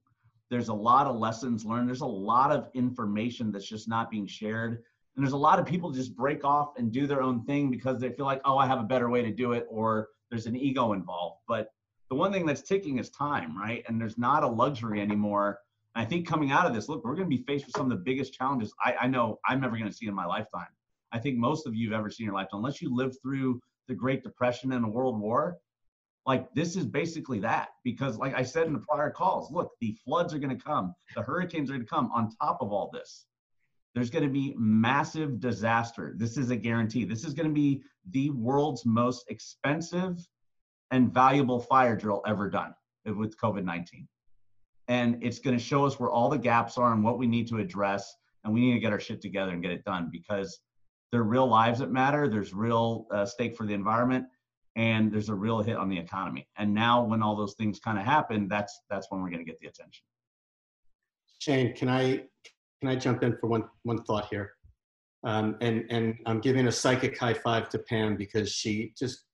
There's a lot of lessons learned. There's a lot of information that's just not being shared, and there's a lot of people just break off and do their own thing because they feel like, oh, I have a better way to do it, or there's an ego involved. But the one thing that's ticking is time, right? And there's not a luxury anymore. And I think coming out of this, look, we're going to be faced with some of the biggest challenges I, I know I'm never going to see in my lifetime. I think most of you have ever seen in your lifetime, unless you lived through the Great Depression and the World War. Like this is basically that because, like I said in the prior calls, look, the floods are going to come, the hurricanes are going to come on top of all this. There's going to be massive disaster. This is a guarantee. This is going to be the world's most expensive and valuable fire drill ever done with COVID 19. And it's going to show us where all the gaps are and what we need to address. And we need to get our shit together and get it done because there are real lives that matter. There's real uh, stake for the environment, and there's a real hit on the economy. And now, when all those things kind of happen, that's that's when we're going to get the attention. Shane, can I can I jump in for one one thought here? Um, and and I'm giving a psychic high five to Pam because she just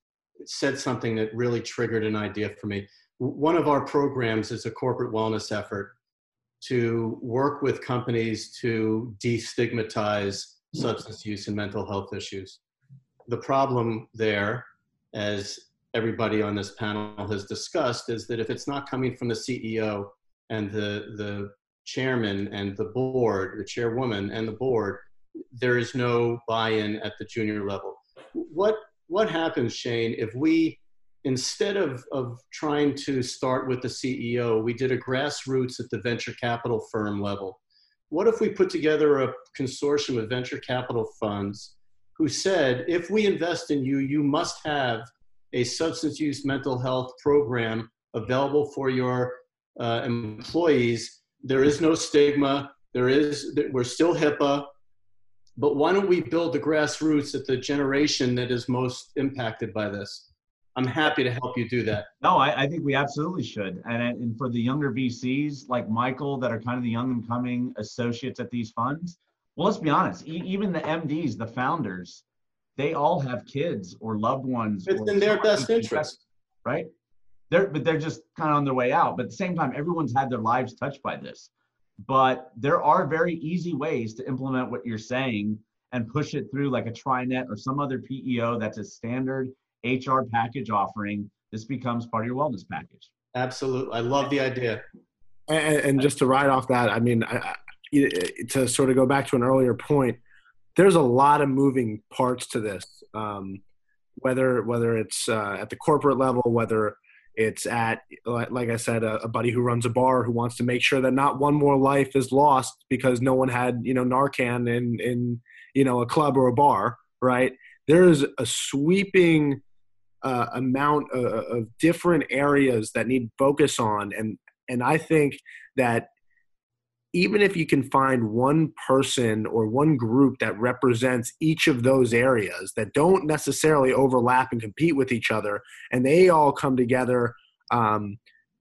said something that really triggered an idea for me. One of our programs is a corporate wellness effort to work with companies to destigmatize substance use and mental health issues. The problem there, as everybody on this panel has discussed, is that if it's not coming from the CEO and the the chairman and the board, the chairwoman and the board, there is no buy-in at the junior level. What what happens, Shane, if we instead of of trying to start with the CEO, we did a grassroots at the venture capital firm level? What if we put together a consortium of venture capital funds who said, if we invest in you, you must have a substance use mental health program available for your uh, employees there is no stigma. There is, we're still HIPAA. But why don't we build the grassroots at the generation that is most impacted by this? I'm happy to help you do that. No, I, I think we absolutely should. And, and for the younger VCs like Michael that are kind of the young and coming associates at these funds, well, let's be honest, e- even the MDs, the founders, they all have kids or loved ones. It's in their best interest. Right? They're, but they're just kind of on their way out. But at the same time, everyone's had their lives touched by this. But there are very easy ways to implement what you're saying and push it through like a TriNet or some other PEO that's a standard HR package offering. This becomes part of your wellness package. Absolutely. I love the idea. and, and just to ride off that, I mean, I, I, to sort of go back to an earlier point, there's a lot of moving parts to this. Um, whether whether it's uh, at the corporate level, whether It's at, like I said, a, a, buddy who runs a bar who wants to make sure that not one more life is lost because no one had, you know, Narcan in, in you know, a club or a bar, right? There is a sweeping uh, amount of, of different areas that need focus on, and and I think that even if you can find one person or one group that represents each of those areas that don't necessarily overlap and compete with each other, and they all come together um,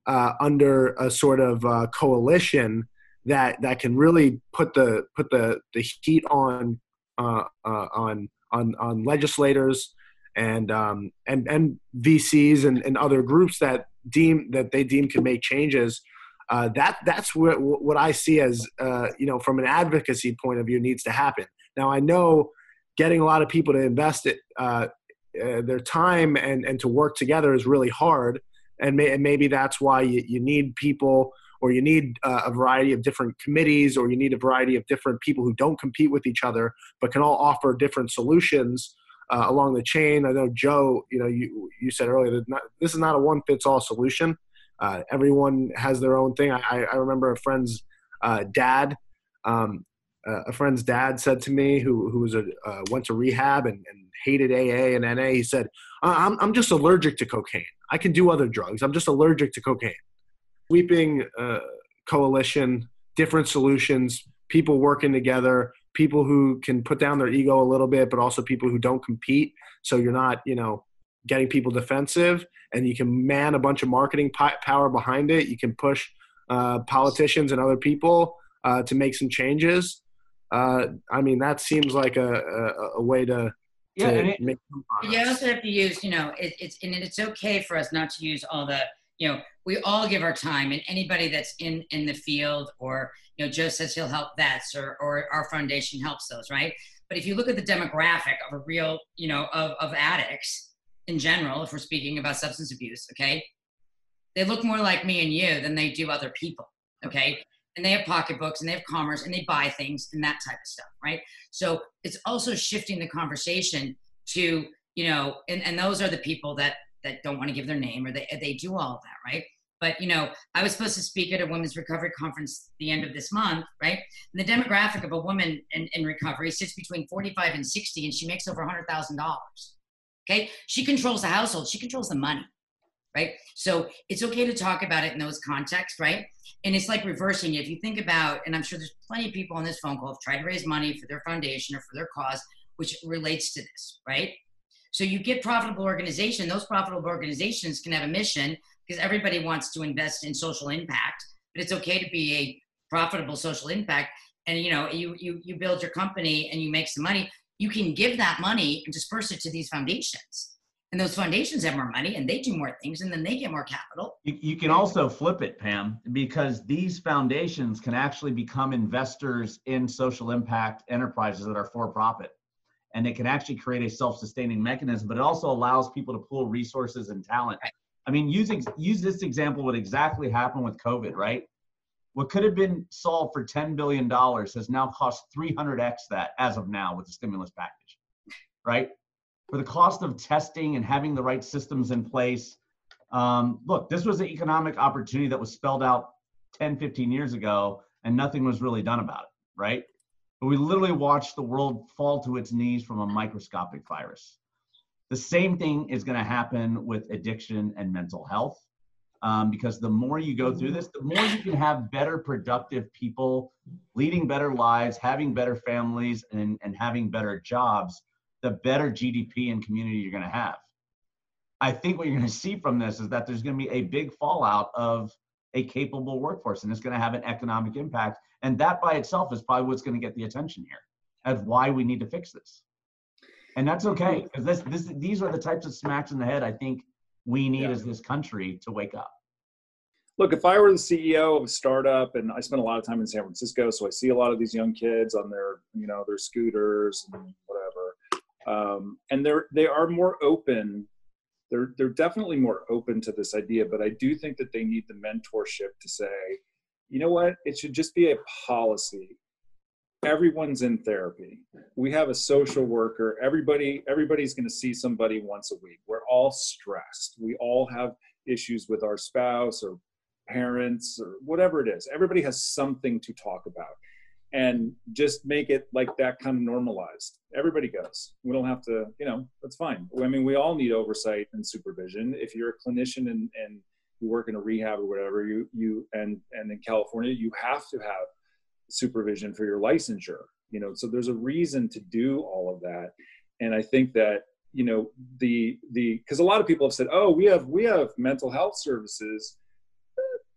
uh, under a sort of uh, coalition that that can really put the put the the heat on uh, uh on on on legislators and um, and and VCs and, and other groups that deem that they deem can make changes uh, that that's what what I see as uh, you know from an advocacy point of view needs to happen. Now I know getting a lot of people to invest it, uh, uh, their time and and to work together is really hard, and, may, and maybe that's why you, you need people or you need uh, a variety of different committees or you need a variety of different people who don't compete with each other but can all offer different solutions uh, along the chain. I know Joe, you know, you you said earlier that not, this is not a one fits all solution. Uh, everyone has their own thing. I, I remember a friend's uh, dad. Um, a friend's dad said to me, who who was a uh, went to rehab and, and, hated AA and NA. He said, "I'm I'm just allergic to cocaine. I can do other drugs. I'm just allergic to cocaine." Sweeping uh, coalition, different solutions, people working together, people who can put down their ego a little bit, but also people who don't compete. So you're not, you know, getting people defensive and you can man a bunch of marketing power behind it. You can push uh, politicians and other people uh, to make some changes. Uh, I mean, that seems like a, a, a way to, yeah, it, make you also have to use, you know, it, it's and it's okay for us not to use all the, you know, we all give our time, and anybody that's in in the field, or you know, Joe says he'll help vets, or or our foundation helps those, right? But if you look at the demographic of a real, you know, of of addicts, in general, if we're speaking about substance abuse, okay, they look more like me and you than they do other people, okay? And they have pocketbooks and they have commerce and they buy things and that type of stuff, right? So it's also shifting the conversation to, you know, and, and those are the people that that don't want to give their name or they they do all of that, right? But you know, I was supposed to speak at a women's recovery conference the end of this month, right? And the demographic of a woman in, in recovery sits between 45 and 60, and she makes over $100,000. Okay. She controls the household, she controls the money. Right. So it's okay to talk about it in those contexts. Right. And it's like reversing. If you think about, and I'm sure there's plenty of people on this phone call have tried to raise money for their foundation or for their cause, which relates to this. Right. So you get profitable organization. Those profitable organizations can have a mission because everybody wants to invest in social impact. But it's okay to be a profitable social impact and you know you you you build your company and you make some money you can give that money and disperse it to these foundations. And those foundations have more money and they do more things and then they get more capital. You, you can also flip it, Pam, because these foundations can actually become investors in social impact enterprises that are for profit. And it can actually create a self sustaining mechanism, but it also allows people to pool resources and talent. Right. I mean, using use this example, what exactly happened with COVID, right? What could have been solved for $10 billion has now cost 300x that as of now with the stimulus package, right? For the cost of testing and having the right systems in place. Um, look, this was an economic opportunity that was spelled out 10, 15 years ago, and nothing was really done about it, right? But we literally watched the world fall to its knees from a microscopic virus. The same thing is going to happen with addiction and mental health um, because the more you go through this, the more you can have better, productive people leading better lives, having better families, and, and having better jobs, the better GDP and community you're going to have. I think what you're going to see from this is that there's going to be a big fallout of a capable workforce, and it's going to have an economic impact. And that by itself is probably what's going to get the attention here as why we need to fix this. And that's okay because this, this, these are the types of smacks in the head I think we need yeah. as this country to wake up. Look, if I were the CEO of a startup, and I spend a lot of time in San Francisco, so I see a lot of these young kids on their, you know, their scooters and whatever, um, and they're they are more open. They're they're definitely more open to this idea, but I do think that they need the mentorship to say, you know what, it should just be a policy everyone's in therapy we have a social worker everybody everybody's going to see somebody once a week we're all stressed we all have issues with our spouse or parents or whatever it is. Everybody has something to talk about. And just make it like that kind of normalized. Everybody goes. We don't have to, you know, that's fine. I mean, we all need oversight and supervision. If you're a clinician and, and you work in a rehab or whatever, you you and and in California, you have to have supervision for your licensure. You know, so there's a reason to do all of that. And I think that you know the the because a lot of people have said, oh, we have we have mental health services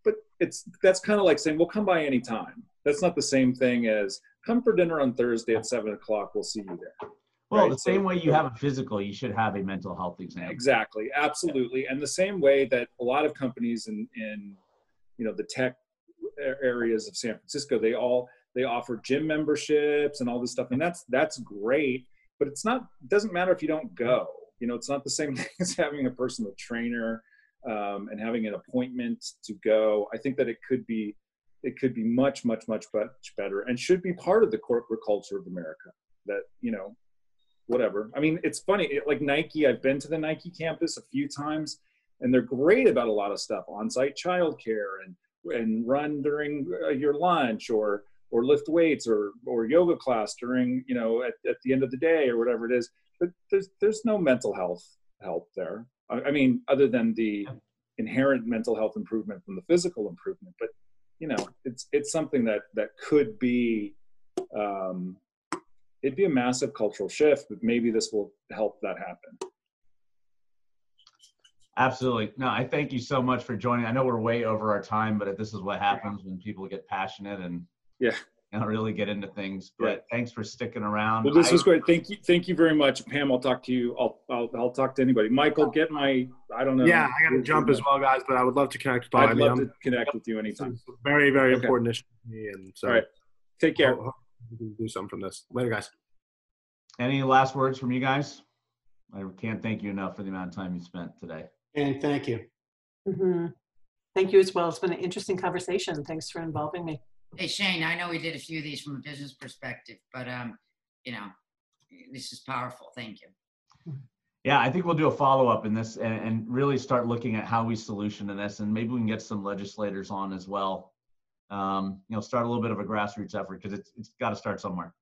but it's that's kind of like saying, "Well, come by anytime." That's not the same thing as come for dinner on Thursday at seven o'clock. We'll see you there. Well, right? the same way you have a physical, you should have a mental health exam. Exactly, absolutely, and the same way that a lot of companies in in you know the tech areas of San Francisco, they all they offer gym memberships and all this stuff, and that's that's great. But it's not it doesn't matter if you don't go. You know, it's not the same thing as having a personal trainer um, and having an appointment to go. I think that it could be it could be much much much much better and should be part of the corporate culture of America. That you know, whatever. I mean, it's funny. It, like Nike, I've been to the Nike campus a few times, and they're great about a lot of stuff: on-site childcare and and run during uh, your lunch or or lift weights or or yoga class during you know at, at the end of the day or whatever it is but there's there's no mental health help there I mean, other than the inherent mental health improvement from the physical improvement, but you know, it's it's something that that could be. Um, it'd be a massive cultural shift, but maybe this will help that happen. Absolutely. No, I thank you so much for joining. I know we're way over our time, but this is what happens when people get passionate and yeah, and really get into things. But yeah. thanks for sticking around. Well, this I, was great. Thank you. Thank you very much, Pam. I'll talk to you. I'll I'll, I'll talk to anybody. Michael, get my. I don't know. Yeah, I got to jump as well, guys. But I would love to connect. With I'd love to connect with you anytime. very very okay. important issue to me, and so. All right. Take care. do something from this later, guys. Any last words from you guys? I can't thank you enough for the amount of time you spent today. And thank you. Mm-hmm. Thank you as well. It's been an interesting conversation. Thanks for involving me. Hey Shane, I know we did a few of these from a business perspective, but um, you know, this is powerful. Thank you. Yeah, I think we'll do a follow up in this and, and, really start looking at how we solution in this, and maybe we can get some legislators on as well. Um, you know, start a little bit of a grassroots effort because it's it's got to start somewhere.